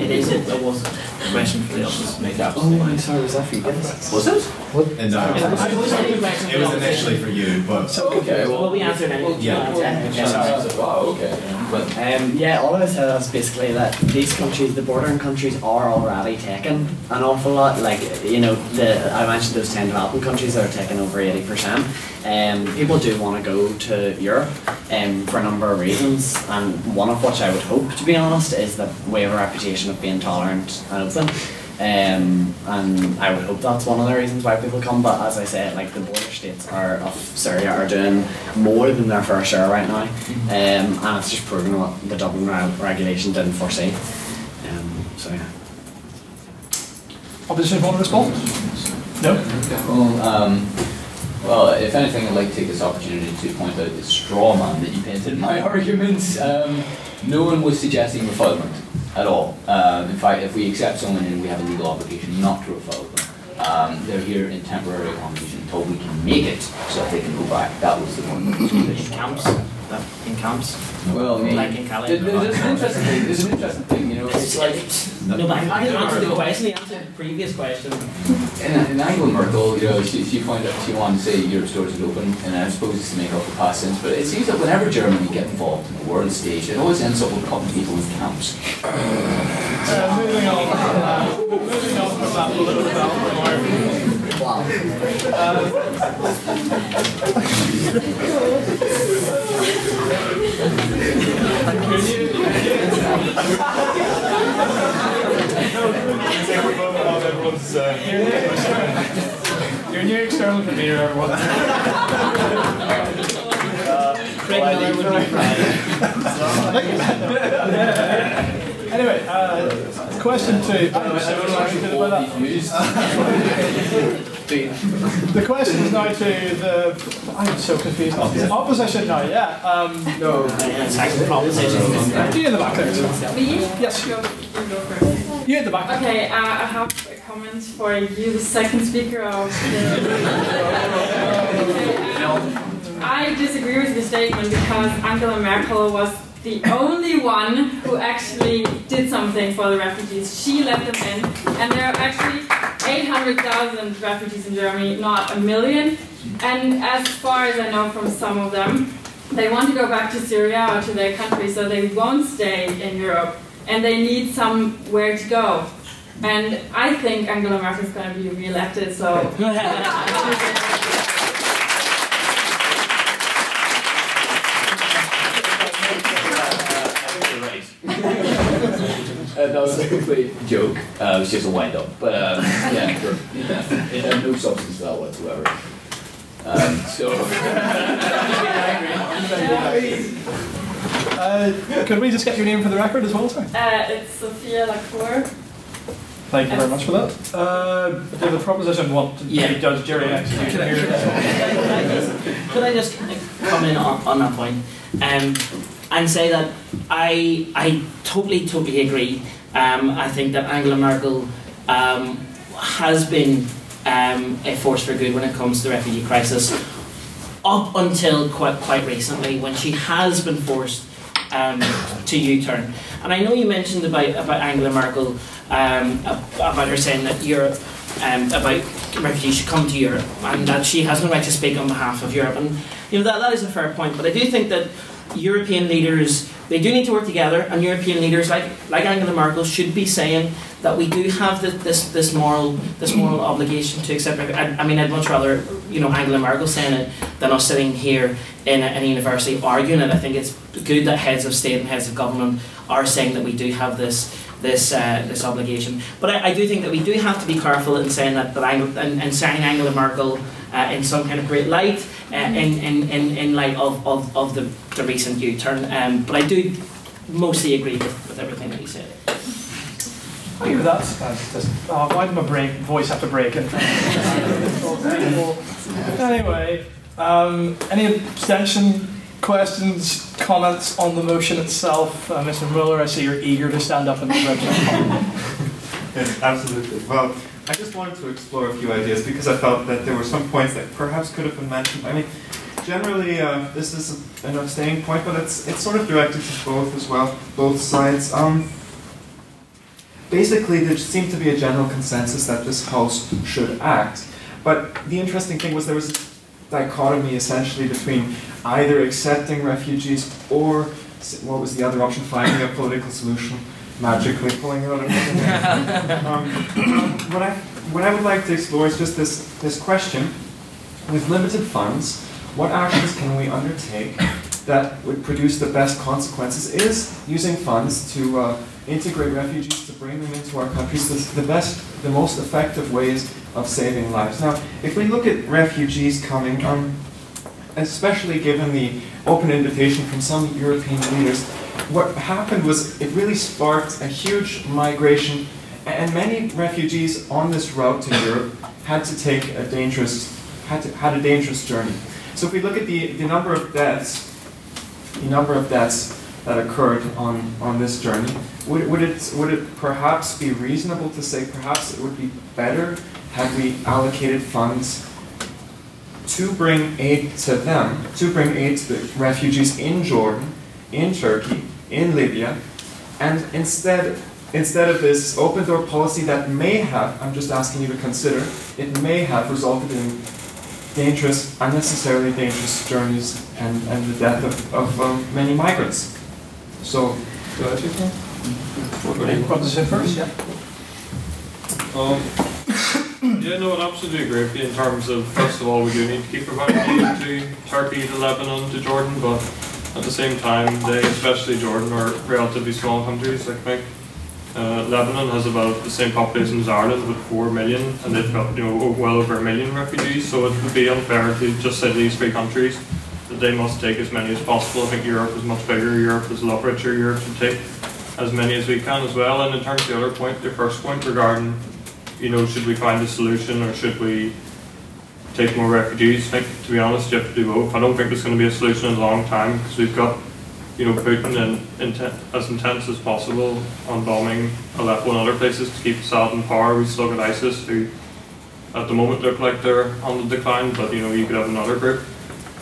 it is, it, it was a question for the office. Make up. Oh, I'm sorry, was that for you? Was it? What? And, uh, It was- it was only a question for it was initially for you, but Okay, Well, we answered it. Yeah. Yeah, sorry. Wow. Okay. But Um, yeah, all I said was basically that these countries, the bordering countries, are already taking an awful lot. Like, you know, the I mentioned those 10 developing countries that are taking over 80%. Um, people do want to go to Europe um, for a number of reasons, and one of which I would hope, to be honest, is that we have a reputation of being tolerant and open. Um, and I would hope that's one of the reasons why people come. But as I said, like the border states are of Syria are doing more than their fair share right now, um, and it's just proving what the Dublin re- regulation didn't foresee. Um, so yeah. Opposition want to respond? No? Well, um, well, if anything, I'd like to take this opportunity to point out the straw man that you painted in my arguments. Um, no one was suggesting refoulement at all. Um, in fact, if we accept someone in, we have a legal obligation not to refoulement them. Um, they're here in temporary accommodation until we can make it so that they can go back. That was the one. point. In camps? That- In camps? Well, I mean, Like in Calais? there- there's an interesting thing. There's an interesting thing. You know, it's like No, but I didn't answer the question, he answered the previous question. In, in Angela Merkel, you know, she, she pointed out she wanted to say Europe's doors would open, and I suppose it's to make up for past sins, but it seems that whenever Germany get involved in the world stage, it always ends up with cutting people in camps. Uh, moving on, uh, moving on from that political development. Wow. Your new external convener, everyone. Craig Miller would be proud. Anyway, uh, question two. so sorry about that. The question is now to the. I'm so confused. Opposition now, yeah. Um, no. Second proposition. You in the back there. Me? Yes. Go, you go first. You at the back. Okay, uh, I have a comment for you, the second speaker of the. I disagree with the statement because Angela Merkel was the only one who actually did something for the refugees. She let them in, and there are actually 800,000 refugees in Germany, not a million. And as far as I know from some of them, they want to go back to Syria or to their country, so they won't stay in Europe, and they need somewhere to go. And I think Angela Merkel is going to be re-elected, so. Uh, that was a complete joke. Uh, it was just a wind up. But um, yeah, sure. yeah, it had no substance to that whatsoever. Um, so. Uh, could we just get your name for the record as well, sir? Uh, it's Sophia Lacour. Thank you very much for that. Uh, did the proposition want to Yeah. be judge, jury, and executioner here? Could I just come in on, on that point um, and say that I I totally totally agree. Um, I think that Angela Merkel um, has been um, a force for good when it comes to the refugee crisis, up until quite quite recently when she has been forced um, to U-turn. And I know you mentioned about about Angela Merkel um, about her saying that Europe um, about refugees should come to Europe and that she has no right to speak on behalf of Europe. And you know that, that is a fair point. But I do think that European leaders they do need to work together, and European leaders like like Angela Merkel should be saying that we do have this this, this moral this moral obligation to accept. I, I mean, I'd much rather you know Angela Merkel saying it than us sitting here in a, in a university arguing it. I think it's good that heads of state and heads of government are saying that we do have this this uh, this obligation. But I, I do think that we do have to be careful in saying that that Angela, and, and signing Angela Merkel uh, in some kind of great light uh, in, in, in, in light of, of, of the, the recent U-turn. Um, but I do mostly agree with, with everything that he said. Oh, yeah, that's, that's just, oh, why did my brain, voice have to break in? anyway, um, any abstention questions, comments on the motion itself? Uh, Mr. Muller, I see you're eager to stand up and represent. Yes, absolutely. Well, I just wanted to explore a few ideas because I felt that there were some points that perhaps could have been mentioned. I mean, generally, uh, this is an abstaining point, but it's it's sort of directed to both as well, both sides. Um, basically, there seemed to be a general consensus that this House should act, but the interesting thing was there was a dichotomy essentially between either accepting refugees or what was the other option, finding a political solution magically pulling it out of um, what I what I would like to explore is just this this question: with limited funds, what actions can we undertake that would produce the best consequences? Is using funds to uh, integrate refugees to bring them into our countries the, the best, the most effective ways of saving lives? Now, if we look at refugees coming, um, especially given the open invitation from some European leaders what happened was it really sparked a huge migration, and many refugees on this route to Europe had to take a dangerous had to, had a dangerous journey. So if we look at the, the number of deaths, the number of deaths that occurred on, on this journey, would, would it would it perhaps be reasonable to say perhaps it would be better had we allocated funds to bring aid to them, to bring aid to the refugees in Jordan, in Turkey, in Libya, and instead, instead of this open door policy that may have, I'm just asking you to consider, it may have resulted in dangerous, unnecessarily dangerous journeys and, and the death of, of um, many migrants. So, do I take Proposition first, yeah. Um, yeah, no, I'd absolutely agree with you in terms of, first of all, we do need to keep providing aid to Turkey, to Lebanon, to Jordan, but at the same time, they, especially Jordan, are relatively small countries. Like, like uh, Lebanon has about the same population as Ireland, with four million, and they've got you know well over a million refugees. So it would be unfair to just say these three countries that they must take as many as possible. I think Europe is much bigger. Europe is a lot richer. Europe should take as many as we can as well. And in terms of the other point, the first point regarding, you know, should we find a solution or should we take more refugees. I think, to be honest, you have to do both. I don't think there's going to be a solution in a long time because we've got, you know, Putin in, inten as intense as possible on bombing Aleppo and other places to keep Assad in power. We've still got ISIS who, at the moment, look like they're on the decline, but you know, you could have another group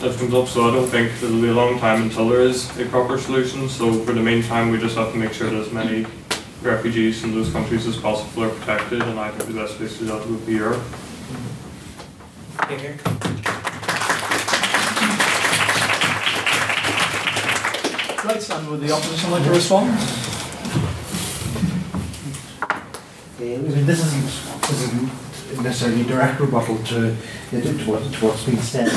that comes up. So I don't think it'll be a long time until there is a proper solution. So for the meantime, we just have to make sure that as many refugees in those countries as possible are protected, and I think the best place to do that would be Europe. Here. Right, and would the opposition like to respond? I mean, this isn't, this isn't necessarily a direct rebuttal to, to, what, to what's been said.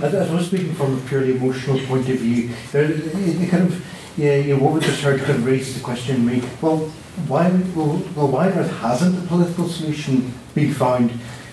But I, I was speaking from a purely emotional point of view. There, you kind of, yeah, you know, what we just heard kind of raises the question in me. Well, why, well, well, why on earth hasn't a political solution been found?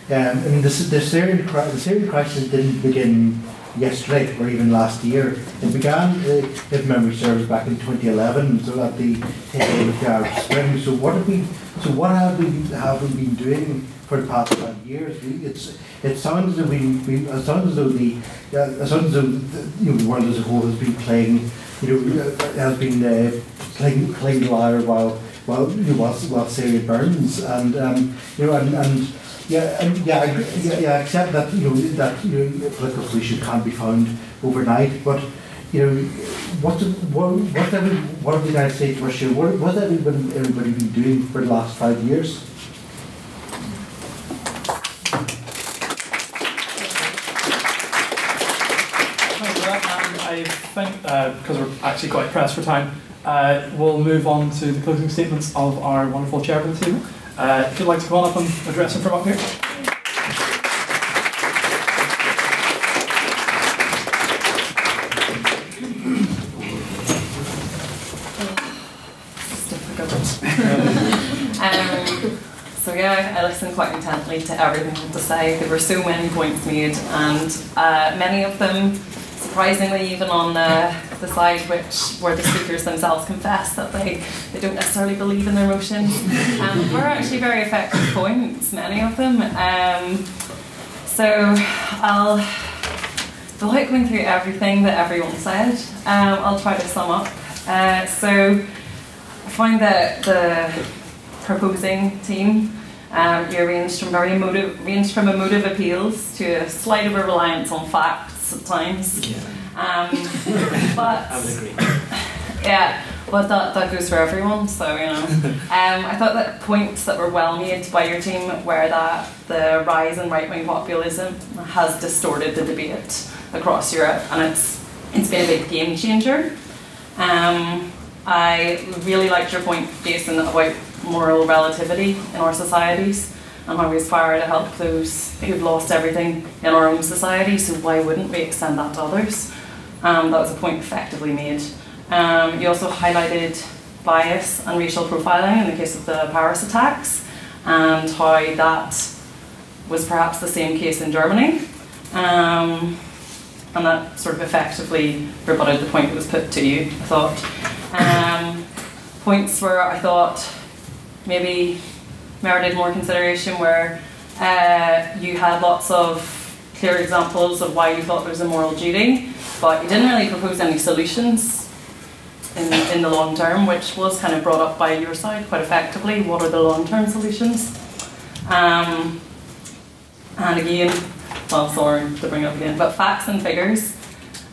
Um, I mean, the, the, Syrian, the Syrian crisis didn't begin yesterday or even last year. It began, uh, if memory serves, back in 2011, so at the tail of Arab Spring. So what have we? So what have we have we been doing for the past five years? We, it's it sounds as though we, we it sounds as though the uh, it sounds as though the, you know, the world as a whole has been playing you know uh, has been uh, playing playing lyre while while you know, while, while Syria burns and um, you know and. and yeah, and yeah, I, yeah, yeah, accept that you know that you know, political solution can't be found overnight, but you know what what what we, what the United States, Russia, what what everybody everybody been doing for the last five years? I think uh, because we're actually quite pressed for time, uh, we'll move on to the closing statements of our wonderful chairman. Uh, if you'd like to come on up and address him from up here. um, so yeah, I listened quite intently to everything to say. There were so many points made, and uh, many of them, surprisingly, even on the, the side which where the speakers themselves confess that they, they don't necessarily believe in their motions, um, were actually very effective points. Many of them. Um, so I'll, without going through everything that everyone said, um, I'll try to sum up. Uh, so I find that the proposing team um, you ranged from very emotive, ranged from emotive appeals to a slight a reliance on facts at times. Um, but I would agree. yeah, but that, that goes for everyone. So you know, um, I thought that points that were well made by your team were that the rise in right wing populism has distorted the debate across Europe, and it's it's been a big game changer. Um, I really liked your point, Jason, about moral relativity in our societies and how we aspire to help those who've lost everything in our own society. So why wouldn't we extend that to others? Um, that was a point effectively made. Um, you also highlighted bias and racial profiling in the case of the Paris attacks and how that was perhaps the same case in Germany. Um, and that sort of effectively rebutted the point that was put to you, I thought. Um, points where I thought maybe merited more consideration where uh, you had lots of clear examples of why you thought there was a moral duty, but you didn't really propose any solutions in, in the long term, which was kind of brought up by your side quite effectively. What are the long term solutions? Um, and again, well, sorry to bring it up again, but facts and figures.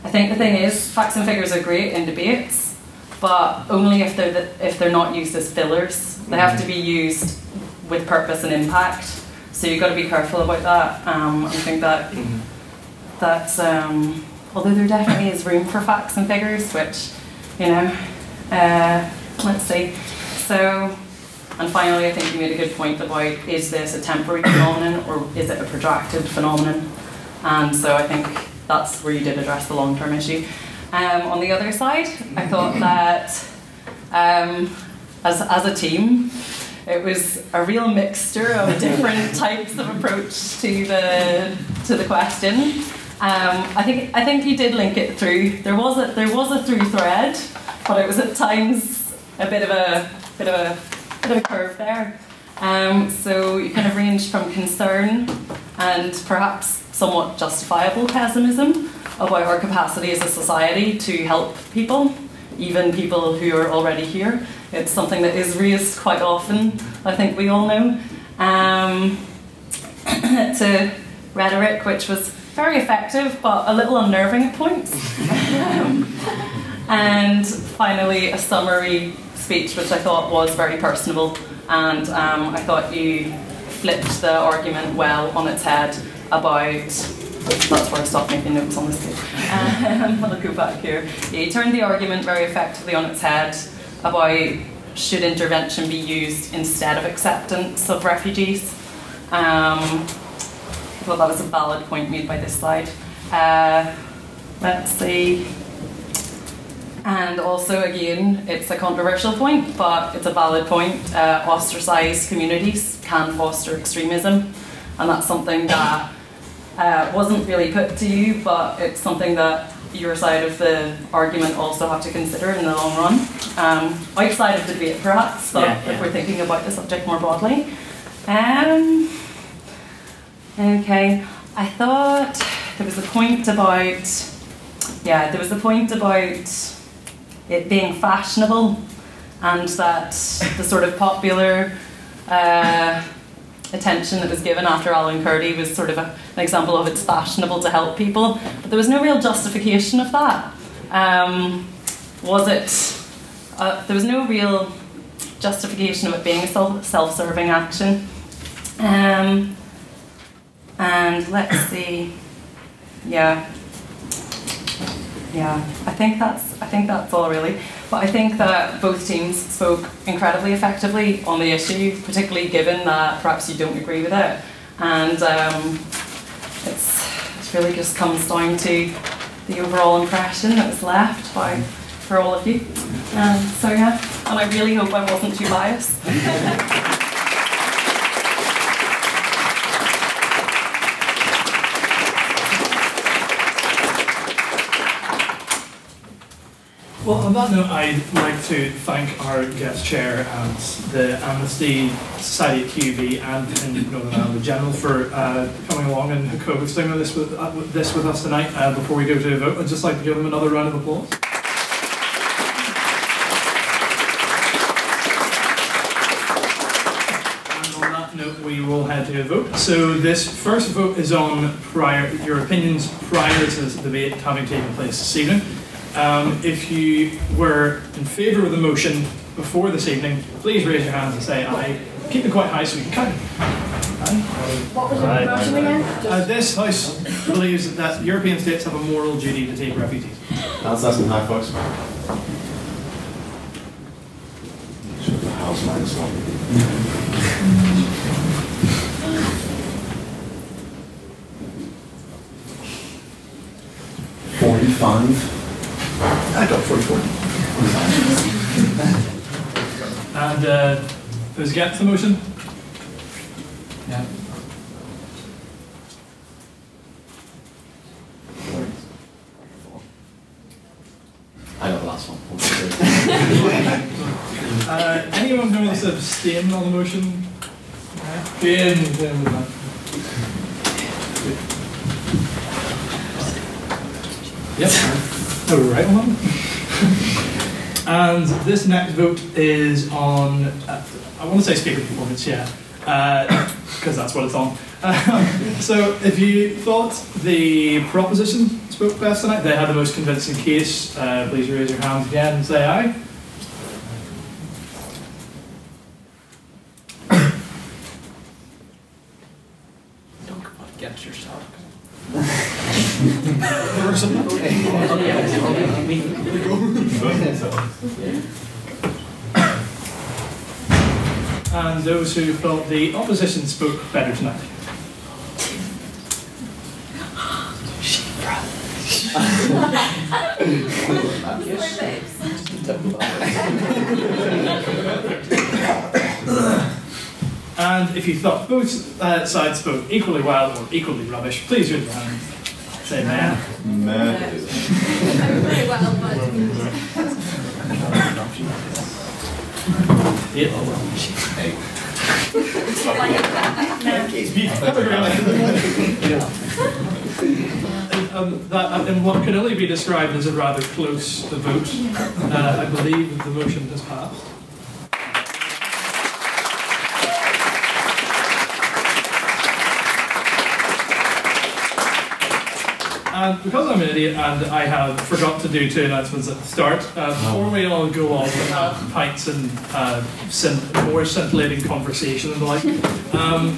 I think the thing is, facts and figures are great in debates, but only if they're the, if they're not used as fillers. They have to be used with purpose and impact. So you've got to be careful about that. Um, I think that that's um, although there definitely is room for facts and figures, which you know, uh, let's see. So, and finally, I think you made a good point about is this a temporary phenomenon or is it a protracted phenomenon? And so I think that's where you did address the long term issue. Um, on the other side, I thought that um, as, as a team, it was a real mixture of different types of approach to the to the question. Um, I think I think you did link it through. There was a there was a through thread, but it was at times a bit of a bit of a bit of a curve there. Um, so you kind of ranged from concern and perhaps somewhat justifiable pessimism about our capacity as a society to help people, even people who are already here. It's something that is raised quite often, I think we all know. Um, to rhetoric, which was very effective but a little unnerving at points. Um, and finally, a summary speech, which I thought was very personable, and um, I thought you flipped the argument well on its head about. That's where I stopped making notes on this page. Um, I'll go back here. Yeah, you turned the argument very effectively on its head about should intervention be used instead of acceptance of refugees. Um, thought that was a valid point made by this slide. Uh, let's see. And also, again, it's a controversial point, but it's a valid point. Uh, ostracized communities can foster extremism, and that's something that uh, wasn't really put to you, but it's something that your side of the argument also have to consider in the long run. Um, outside of the debate, perhaps, but Yeah, yeah. if we're thinking about the subject more broadly. Um, okay, I thought there was a point about, yeah, there was a point about it being fashionable and that the sort of popular uh, attention that was given after Alan Kurdi was sort of a, an example of it's fashionable to help people, but there was no real justification of that. Um, was it? Uh, there was no real justification of it being a self- self-serving action. Um, and let's see, yeah. Yeah, I think that's I think that's all really. But I think that both teams spoke incredibly effectively on the issue, particularly given that perhaps you don't agree with it, and um, it's it really just comes down to the overall impression that was left by for all of you. Um, so yeah, and I really hope I wasn't too biased. Well, on that note, I'd like to thank our guest chair and the Amnesty Society at QUB and Northern Ireland in general for uh, coming along and co-hosting this with, uh, this with us tonight. Uh, before we go to a vote, I'd just like to give them another round of applause. And on that note, we will head to a vote. So this first vote is on prior your opinions prior to the debate having taken place this evening. Um, if you were in favour of the motion before this evening, please raise your hands and say aye. Keep it quite high so we can count. What was your motion again? Uh, this House believes that European states have a moral duty to take refugees. That's less than high, folks. House minus one. Forty-five. I got forty-four. And uh, those against the motion? Yeah. I got the last one. Uh, anyone who wants to abstain on the motion? Jane, Jane with that. Yep. Right one. And this next vote is on, uh, I want to say speaker performance, yeah, because that's what it's on. Um, so if you thought the proposition spoke best tonight, they had the most convincing case, uh, please raise your hands again and say aye. And those who thought the opposition spoke better tonight. And if you thought both uh, sides spoke equally well or equally rubbish, please raise your hand. Say man. Very well, but Um, that, and what can only be described as a rather close vote. Uh, I believe the motion has passed. And because I'm an idiot and I have forgot to do two announcements at the start, uh, before we all go off and have pints and uh, scint- more scintillating conversation and the like, um,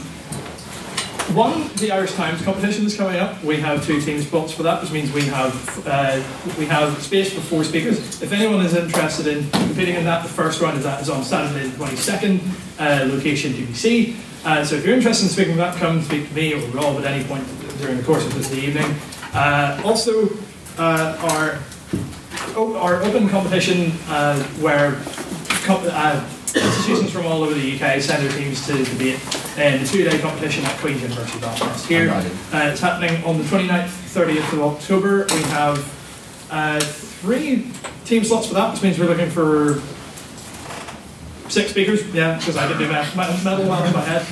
one, the Irish Times competition is coming up. We have two team spots for that, which means we have uh, we have space for four speakers. If anyone is interested in competing in that, the first round of that is on Saturday the 22nd, uh, location GBC. Uh, so if you're interested in speaking that, come speak to me or Rob at any point during the course of this evening. Uh, also, uh, our our open competition uh, where co- uh, institutions from all over the UK send their teams to debate in the two-day competition at Queen's University Belfast here. Uh, it's happening on the 29th, 30th of October. We have uh, three team slots for that, which means we're looking for six speakers. Yeah, because I didn't do my, my metal well in my head.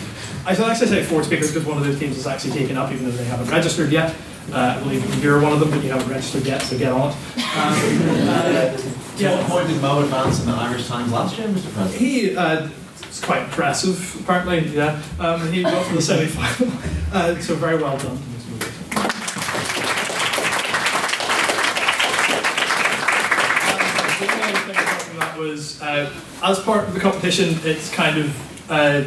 I should actually say four speakers because one of those teams is actually taken up, even though they haven't registered yet. Uh, I believe you're one of them, but you haven't registered yet, so get on it. Um, uh, To what point did Mo advance in the Irish Times last year, Mr. President? he uh, it's quite impressive, apparently. Yeah, um, he got to the semi-final, uh, so very well done. The only other thing apart from that was, uh, as part of the competition, it's kind of uh,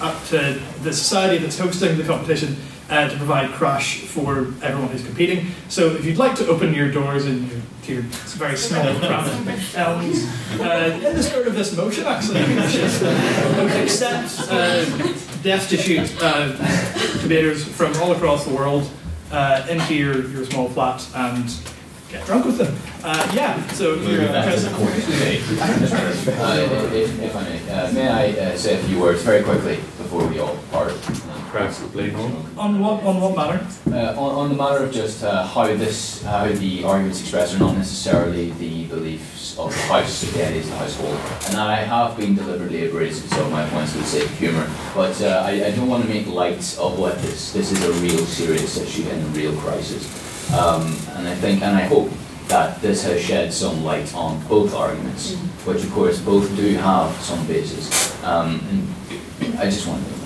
up to the society that's hosting the competition uh, to provide crash for everyone who's competing. So if you'd like to open your doors and your, to your very small craft elms, uh, in the spirit of this motion, actually, you should uh, accept uh, destitute uh, debaters from all across the world uh, into your, your small flat and get drunk with them. Uh, yeah, so you're uh, Uh, if, if I may, uh, may I uh, say a few words very quickly before we all part? Preferably. on what on what matter? Uh, on, on the matter of just uh, how this, how the arguments expressed are not necessarily the beliefs of the House, the ideas of the household. And I have been deliberately abrasive in some of my points for the sake of humour, but uh, I, I don't want to make light of what this, this is a real serious issue and a real crisis. Um, and I think, and I hope that this has shed some light on both arguments, which of course both do have some basis. Um, and I just want to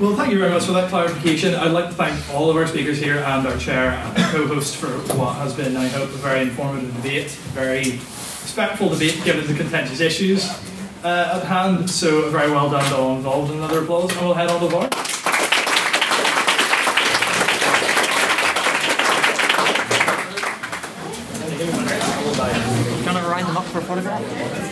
Well, thank you very much for that clarification. I'd like to thank all of our speakers here and our chair and co-host for what has been, I hope, a very informative debate, very respectful debate given the contentious issues uh, at hand. So, very well done to all involved. Another applause, and we'll head on to bar. Gonna round them up for a?